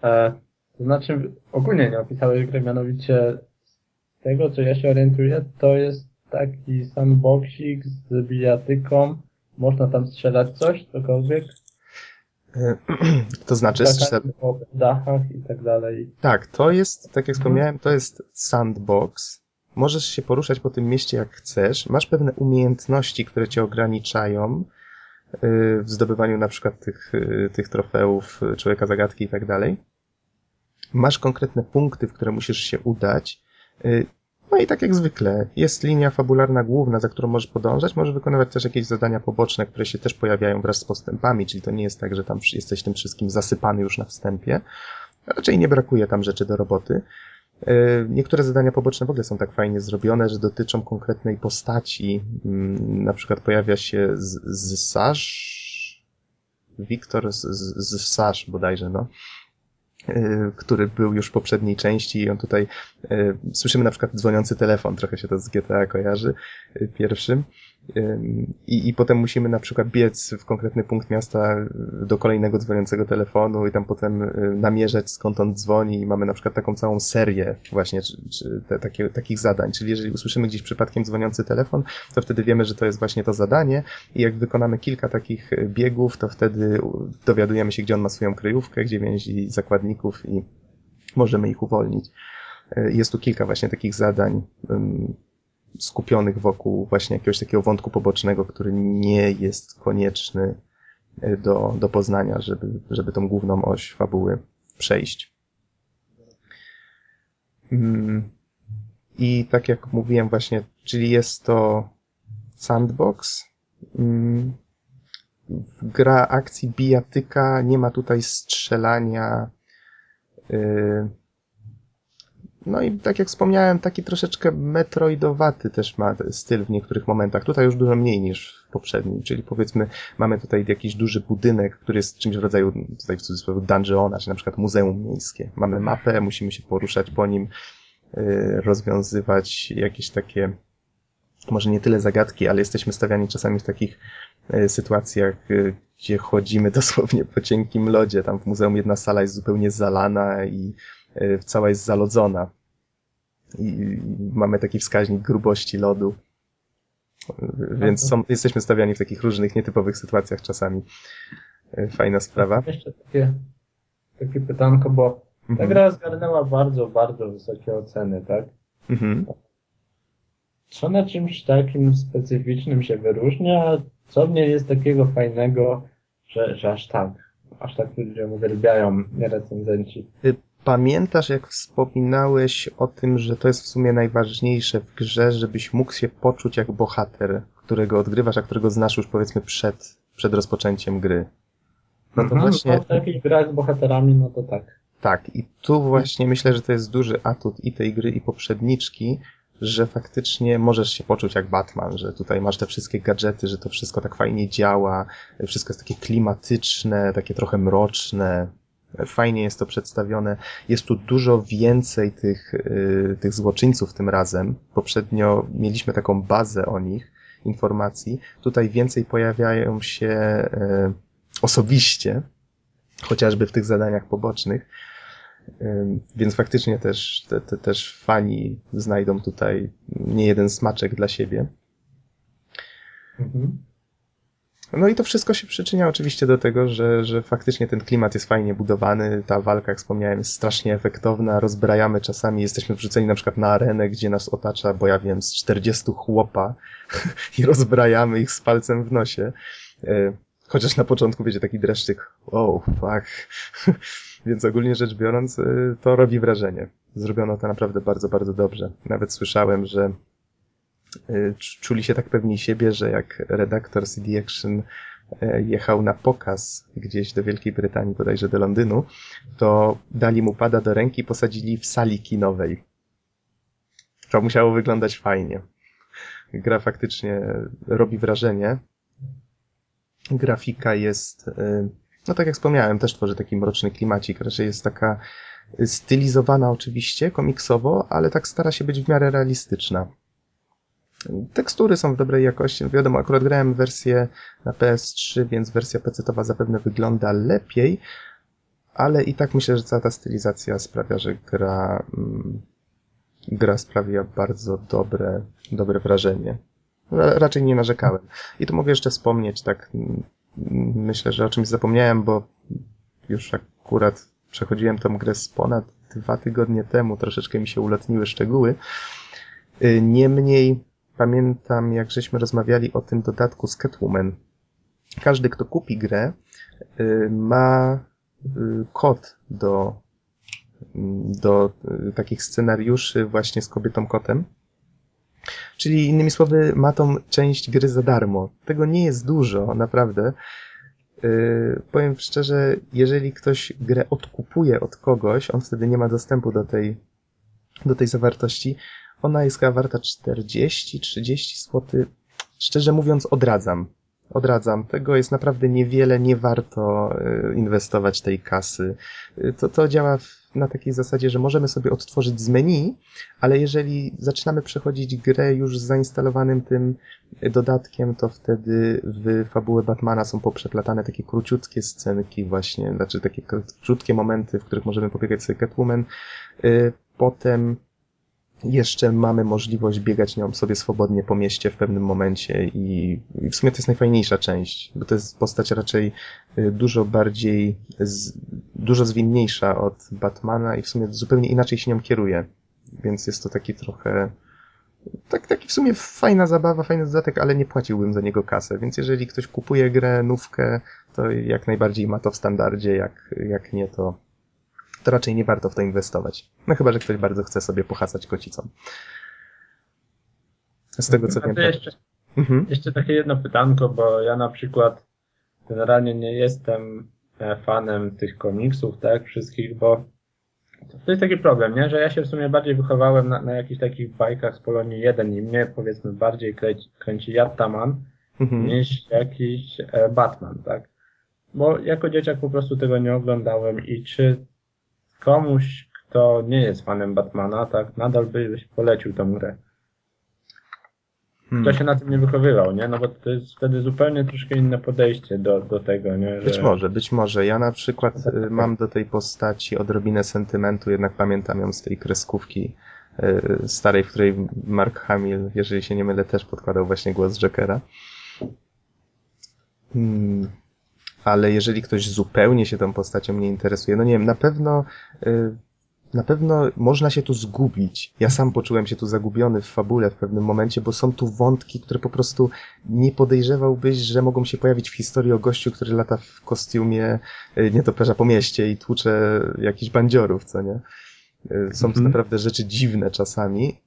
E, to znaczy, ogólnie nie opisałeś gry, mianowicie z tego, co ja się orientuję, to jest taki sandboxik z bijatyką. Można tam strzelać coś, cokolwiek. E, to znaczy, strzel... Dachach i tak dalej. tak, to jest, tak jak wspomniałem, to jest sandbox. Możesz się poruszać po tym mieście jak chcesz. Masz pewne umiejętności, które cię ograniczają y, w zdobywaniu na przykład tych, y, tych trofeów, y, człowieka zagadki i tak dalej. Masz konkretne punkty, w które musisz się udać. No i tak jak zwykle, jest linia fabularna główna, za którą możesz podążać. Możesz wykonywać też jakieś zadania poboczne, które się też pojawiają wraz z postępami, czyli to nie jest tak, że tam jesteś tym wszystkim zasypany już na wstępie. Raczej nie brakuje tam rzeczy do roboty. E, Niektóre zadania poboczne w ogóle są tak fajnie zrobione, że dotyczą konkretnej postaci. Mm, Na przykład pojawia się z, z Sash, Wiktor z, z, z Sash bodajże, no e, który był już w poprzedniej części i on tutaj e, słyszymy na przykład dzwoniący telefon, trochę się to z GTA kojarzy, pierwszym. I, I potem musimy na przykład biec w konkretny punkt miasta y, do kolejnego dzwoniącego telefonu i tam potem y, namierzać skąd on dzwoni i mamy na przykład taką całą serię właśnie czy, czy te, takie, takich zadań. Czyli jeżeli usłyszymy gdzieś przypadkiem dzwoniący telefon, to wtedy wiemy, że to jest właśnie to zadanie i jak wykonamy kilka takich y, biegów, to wtedy dowiadujemy się, gdzie on ma swoją kryjówkę, gdzie więzi zakładników i możemy ich uwolnić. Jest tu kilka właśnie takich zadań. Skupionych wokół właśnie jakiegoś takiego wątku pobocznego, który nie jest konieczny e, do, do poznania, żeby, żeby tą główną oś fabuły przejść. Mm, I tak jak mówiłem właśnie, czyli jest to sandbox, mm, gra akcji bijatyka, nie ma tutaj strzelania, y, no i tak jak wspomniałem, taki troszeczkę metroidowaty też ma styl w niektórych momentach. Tutaj już dużo mniej niż w poprzednim, czyli powiedzmy mamy tutaj jakiś duży budynek, który jest czymś w rodzaju, tutaj w cudzysłowie, dungeona, czy na przykład muzeum miejskie. Mamy mapę, musimy się poruszać po nim, yy, rozwiązywać jakieś takie, może nie tyle zagadki, ale jesteśmy stawiani czasami w takich yy, sytuacjach, yy, gdzie chodzimy dosłownie po cienkim lodzie. Tam w muzeum jedna sala jest zupełnie zalana i cała jest zalodzona i mamy taki wskaźnik grubości lodu. Więc są, jesteśmy stawiani w takich różnych, nietypowych sytuacjach czasami. E, Fajna sprawa. Jeszcze takie, takie pytanko, bo ta Mhm. gra zgarnęła bardzo, bardzo wysokie oceny, tak? Mhm. Czy ona czymś takim specyficznym się wyróżnia? Co w niej jest takiego fajnego, że, że aż tak, aż tak ludzie ją uwielbiają, recenzenci? Pamiętasz, jak wspominałeś o tym, że to jest w sumie najważniejsze w grze, żebyś mógł się poczuć jak bohater, którego odgrywasz, a którego znasz już powiedzmy przed, przed rozpoczęciem gry. No to Mhm, właśnie no, w takich grach z bohaterami, no to tak. Tak, i tu właśnie myślę, że to jest duży atut i tej gry, i poprzedniczki, że faktycznie możesz się poczuć jak Batman, że tutaj masz te wszystkie gadżety, że to wszystko tak fajnie działa, wszystko jest takie klimatyczne, takie trochę mroczne. Fajnie jest to przedstawione. Jest tu dużo więcej tych, y, tych złoczyńców tym razem. Poprzednio mieliśmy taką bazę o nich, informacji. Tutaj więcej pojawiają się y, osobiście, chociażby w tych zadaniach pobocznych. Ym, Więc faktycznie też, te, te, też fani znajdą tutaj nie jeden smaczek dla siebie. Mhm. No i to wszystko się przyczynia oczywiście do tego, że, że faktycznie ten klimat jest fajnie budowany, ta walka, jak wspomniałem, jest strasznie efektowna, rozbrajamy czasami, jesteśmy wrzuceni na przykład na arenę, gdzie nas otacza, bo ja wiem, z 40 chłopa i rozbrajamy ich z palcem w nosie. E, Chociaż na początku będzie taki dreszczyk, oh, fuck. Więc ogólnie rzecz biorąc, y, to robi wrażenie. Zrobiono to naprawdę bardzo, bardzo dobrze. Nawet słyszałem, że czuli się tak pewni siebie, że jak redaktor CD Action y, jechał na pokaz gdzieś do Wielkiej Brytanii, bodajże do Londynu, to dali mu pada do ręki i posadzili w sali kinowej. To musiało wyglądać fajnie. Gra faktycznie robi wrażenie. Grafika jest, y, no tak jak wspomniałem, też tworzy taki mroczny klimacik. Raczej jest taka stylizowana oczywiście, komiksowo, ale tak stara się być w miarę realistyczna. Tekstury są w dobrej jakości. No wiadomo, akurat grałem wersję na PS3, więc wersja PC-towa zapewne wygląda lepiej, ale i tak myślę, że cała ta stylizacja sprawia, że gra, mm, gra sprawia bardzo dobre, dobre wrażenie. Raczej nie narzekałem. I tu mogę jeszcze wspomnieć, tak, myślę, że o czymś zapomniałem, bo już akurat przechodziłem tą grę z ponad dwa tygodnie temu, troszeczkę mi się ulotniły szczegóły. Y, niemniej pamiętam, jak żeśmy rozmawiali o tym dodatku z Catwoman. Każdy, kto kupi grę, y, ma y, kod do, do takich scenariuszy właśnie z kobietą kotem. Czyli innymi słowy, ma tą część gry za darmo. Tego nie jest dużo, naprawdę. Yy, powiem szczerze, jeżeli ktoś grę odkupuje od kogoś, on wtedy nie ma dostępu do tej, do tej zawartości. Ona jest chyba warta 40-30 zł. Szczerze mówiąc, odradzam. Odradzam. Tego jest naprawdę niewiele, nie warto yy, inwestować tej kasy. Yy, to, to działa na takiej zasadzie, że możemy sobie odtworzyć z menu, ale jeżeli zaczynamy przechodzić grę już z zainstalowanym tym dodatkiem, to wtedy w fabułę Batmana są poprzeplatane takie króciutkie scenki właśnie, znaczy takie krótkie momenty, w których możemy pobiegać sobie Catwoman. Y, potem jeszcze mamy możliwość biegać nią sobie swobodnie po mieście w pewnym momencie i, w sumie to jest najfajniejsza część, bo to jest postać raczej y, dużo bardziej, z, dużo zwinniejsza od Batmana i w sumie zupełnie inaczej się nią kieruje, więc jest to taki trochę tak, taki w sumie fajna zabawa, fajny dodatek, ale nie płaciłbym za niego kasę, więc jeżeli ktoś kupuje grę, nówkę, to jak najbardziej ma to w standardzie, jak, jak nie, to to raczej nie warto w to inwestować. No chyba, że ktoś bardzo chce sobie pohasać kocicą. Z tego co wiem. To jeszcze, mhm. jeszcze takie jedno pytanko, bo ja na przykład generalnie nie jestem e, fanem tych komiksów, tak, wszystkich, bo to jest taki problem, nie? że ja się w sumie bardziej wychowałem na, na jakichś takich bajkach z Polonii 1 i mnie powiedzmy bardziej kręci, kręci Yattaman mhm. niż jakiś e, Batman, tak? Bo jako dzieciak po prostu tego nie oglądałem i czy komuś, kto nie jest fanem Batmana, tak, nadal byś polecił tę grę. Hmm. Kto się na tym nie wychowywał, nie? No bo to jest wtedy zupełnie troszkę inne podejście do, do tego, nie? Że... Być może, być może. Ja na przykład tak, tak, tak. mam do tej postaci odrobinę sentymentu, jednak pamiętam ją z tej kreskówki y, starej, w której Mark Hamill, jeżeli się nie mylę, też podkładał właśnie głos Jokera. Hmm ale jeżeli ktoś zupełnie się tą postacią nie interesuje, no nie wiem, na pewno y, na pewno można się tu zgubić. Ja sam poczułem się tu zagubiony w fabule w pewnym momencie, bo są tu wątki, które po prostu nie podejrzewałbyś, że mogą się pojawić w historii o gościu, który lata w kostiumie y, nietoperza po mieście i tłucze jakichś bandziorów, co nie? Y, są tu mhm. naprawdę rzeczy dziwne czasami,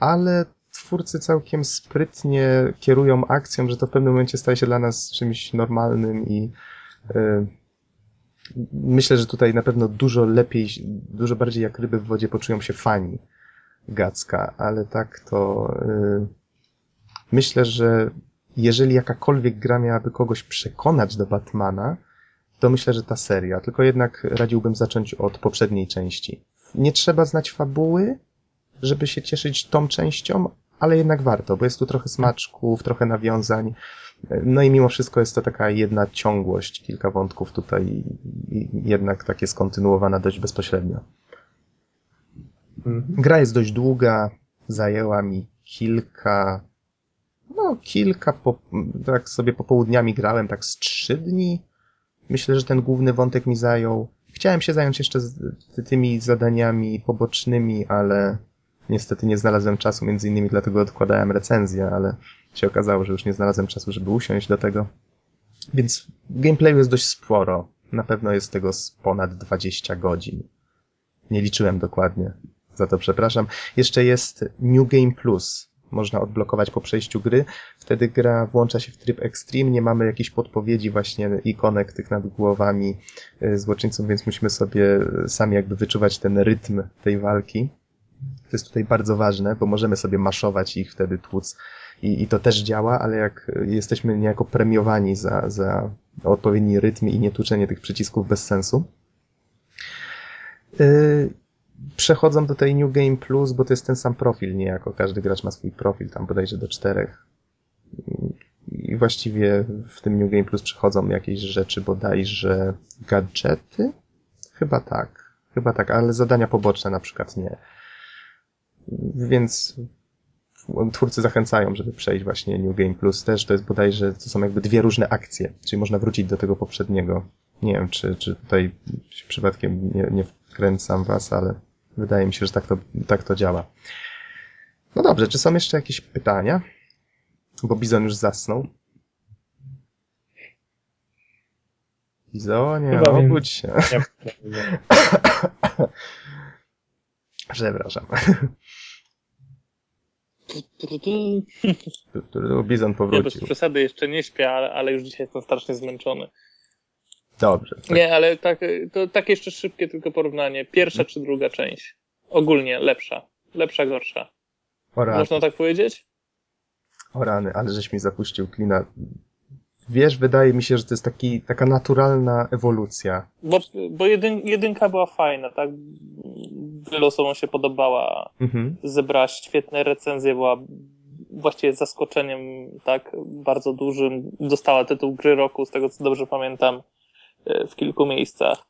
ale twórcy całkiem sprytnie kierują akcją, że to w pewnym momencie staje się dla nas czymś normalnym i myślę, że tutaj na pewno dużo lepiej, dużo bardziej jak ryby w wodzie poczują się fani Gacka, ale tak to e, myślę, że jeżeli jakakolwiek gra miałaby kogoś przekonać do Batmana, to myślę, że ta seria. Tylko jednak radziłbym zacząć od poprzedniej części. Nie trzeba znać fabuły, żeby się cieszyć tą częścią, ale jednak warto, bo jest tu trochę smaczków, trochę nawiązań. No i mimo wszystko jest to taka jedna ciągłość, kilka wątków tutaj jednak takie skontynuowana dość bezpośrednio. Mhm. Gra jest dość długa, zajęła mi kilka, no kilka, po, tak sobie popołudniami grałem, tak z trzy dni. Myślę, że ten główny wątek mi zajął. Chciałem się zająć jeszcze tymi zadaniami pobocznymi, ale Niestety nie znalazłem czasu, między innymi dlatego odkładałem recenzję, ale się okazało, że już nie znalazłem czasu, żeby usiąść do tego. Więc gameplayu jest dość sporo. Na pewno jest tego z ponad 20 godzin. Nie liczyłem dokładnie. Za to przepraszam. Jeszcze jest New Game Plus. Można odblokować po przejściu gry. Wtedy gra włącza się w tryb Extreme. Nie mamy jakichś podpowiedzi właśnie ikonek tych nad głowami y, złoczyńców, więc musimy sobie sami jakby wyczuwać ten rytm tej walki. To jest tutaj bardzo ważne, bo możemy sobie maszować ich wtedy tłuc i, i to też działa, ale jak jesteśmy niejako premiowani za, za odpowiedni rytm i nietłuczenie tych przycisków bez sensu. Yy, przechodzą do tej New Game Plus, bo to jest ten sam profil niejako. Każdy gracz ma swój profil, tam bodajże do czterech. I właściwie w tym New Game Plus przechodzą jakieś rzeczy, bodajże gadżety? Chyba tak. Chyba tak, ale zadania poboczne na przykład nie. Więc twórcy zachęcają, żeby przejść właśnie New Game Plus też. To jest bodajże, to są jakby dwie różne akcje, czyli można wrócić do tego poprzedniego. Nie wiem, czy, czy tutaj przypadkiem nie, nie wkręcam was, ale wydaje mi się, że tak to, tak to działa. No dobrze, czy są jeszcze jakieś pytania? Bo Bizon już zasnął. Bizonie, Chyba obudź się. Nie, Przepraszam. Bizon Nie, bez powrócił. przesady jeszcze nie śpię, ale, ale już dzisiaj jestem strasznie zmęczony. Dobrze. Tak. Nie, ale tak, to tak jeszcze szybkie tylko porównanie. Pierwsza czy druga część? Ogólnie lepsza. Lepsza, gorsza. O rany, Można tak powiedzieć? o rany, ale żeś mi zapuścił klina. Wiesz, wydaje mi się, że to jest taki, taka naturalna ewolucja. Bo, bo jedyn, jedynka była fajna, tak? Wielu osobom się podobała. Mhm. Zebrała świetne recenzje, była właściwie zaskoczeniem, tak? Bardzo dużym. Dostała tytuł gry roku, z tego co dobrze pamiętam, e, w kilku miejscach.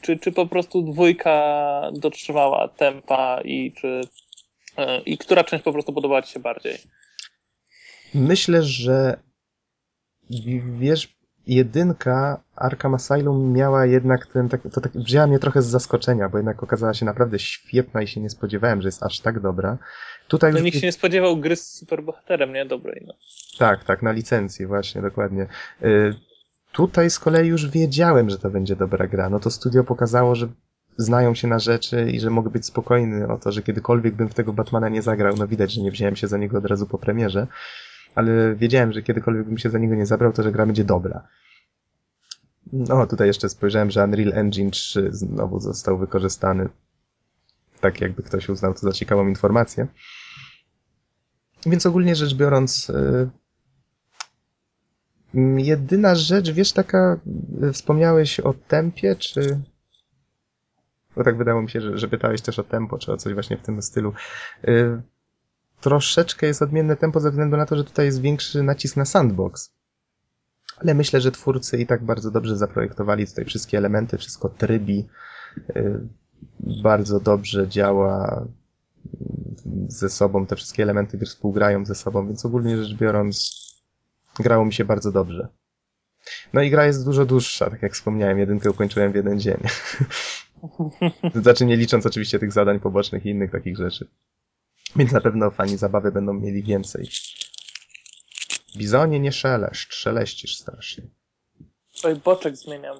Czy, czy po prostu dwójka dotrzymała tempa i czy e, i która część po prostu podobała Ci się bardziej? Myślę, że wiesz, jedynka Arkham Asylum miała jednak ten, tak, to tak, wzięła mnie trochę z zaskoczenia, bo jednak okazała się naprawdę świetna i się nie spodziewałem, że jest aż tak dobra. Tutaj No już nikt się nie spodziewał gry z superbohaterem, nie? Dobrej, no. Tak, tak, na licencji, właśnie, dokładnie. Y, Tutaj z kolei już wiedziałem, że to będzie dobra gra. No to studio pokazało, że znają się na rzeczy i że mogę być spokojny o to, że kiedykolwiek bym w tego Batmana nie zagrał. No widać, że nie wziąłem się za niego od razu po premierze, ale wiedziałem, że kiedykolwiek bym się za niego nie zabrał, to że gra będzie dobra. No, tutaj jeszcze spojrzałem, że Unreal Engine 3 znowu został wykorzystany. Tak jakby ktoś uznał to za ciekawą informację. Więc ogólnie rzecz biorąc, y, Mm, Jedyna rzecz, wiesz, taka, y, wspomniałeś o tempie, czy... Bo tak wydało mi się, że, że pytałeś też o tempo, czy o coś właśnie w tym stylu. Y, Troszeczkę jest odmienne tempo ze względu na to, że tutaj jest większy nacisk na sandbox. Ale myślę, że twórcy i tak bardzo dobrze zaprojektowali tutaj wszystkie elementy, wszystko trybi. Y, Bardzo dobrze działa ze sobą, te wszystkie elementy gry współgrają ze sobą, więc ogólnie rzecz biorąc, grało mi się bardzo dobrze. No i gra jest dużo dłuższa, tak jak wspomniałem, jedynkę ukończyłem w jeden dzień. znaczy nie licząc oczywiście tych zadań pobocznych i innych takich rzeczy. Więc na pewno fani zabawy będą mieli więcej. Bizonie nie szeleszcz, szeleścisz strasznie. Oj, boczek zmieniam.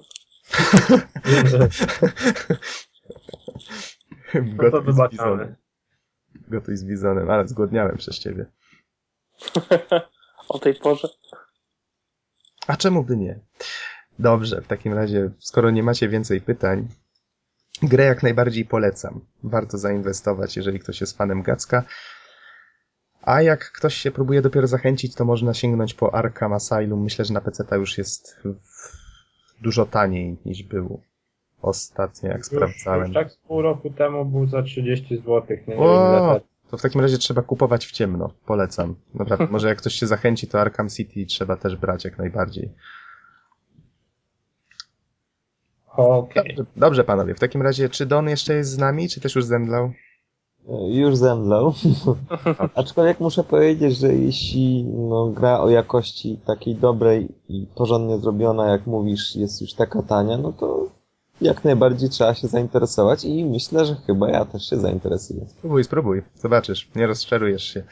No Gotuj z bizonem. Gotuj z bizonem, ale zgłodniałem przez ciebie. o tej porze. A czemu by nie? Dobrze, w takim razie, skoro nie macie więcej pytań, grę jak najbardziej polecam. Warto zainwestować, jeżeli ktoś jest fanem Gacka. A jak ktoś się próbuje dopiero zachęcić, to można sięgnąć po Arkham Asylum. Myślę, że na PC już jest dużo taniej niż był ostatnio, jak Już, sprawdzałem. już tak z pół roku temu był za 30 zł. Nie, wiem O, teraz. to w takim razie trzeba kupować w ciemno. Polecam. Naprawdę, może jak ktoś się zachęci, to Arkham City trzeba też brać jak najbardziej. Okej. Dobrze, dobrze, panowie. W takim razie, czy Don jeszcze jest z nami, czy też już zemdlał? Już zemdlał. Aczkolwiek muszę powiedzieć, że jeśli no, gra o jakości takiej dobrej i porządnie zrobiona, jak mówisz, jest już taka tania, no to jak najbardziej trzeba się zainteresować i myślę, że chyba ja też się zainteresuję. Spróbuj, spróbuj. Zobaczysz. Nie rozczarujesz się.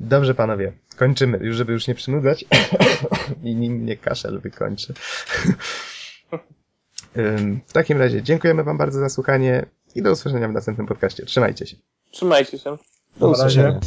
Dobrze, panowie. Kończymy. Już, żeby już nie przynudzać. I nim mnie kaszel wykończy. W takim razie dziękujemy wam bardzo za słuchanie i do usłyszenia w następnym podcaście. Trzymajcie się. Trzymajcie się. Do razie. usłyszenia.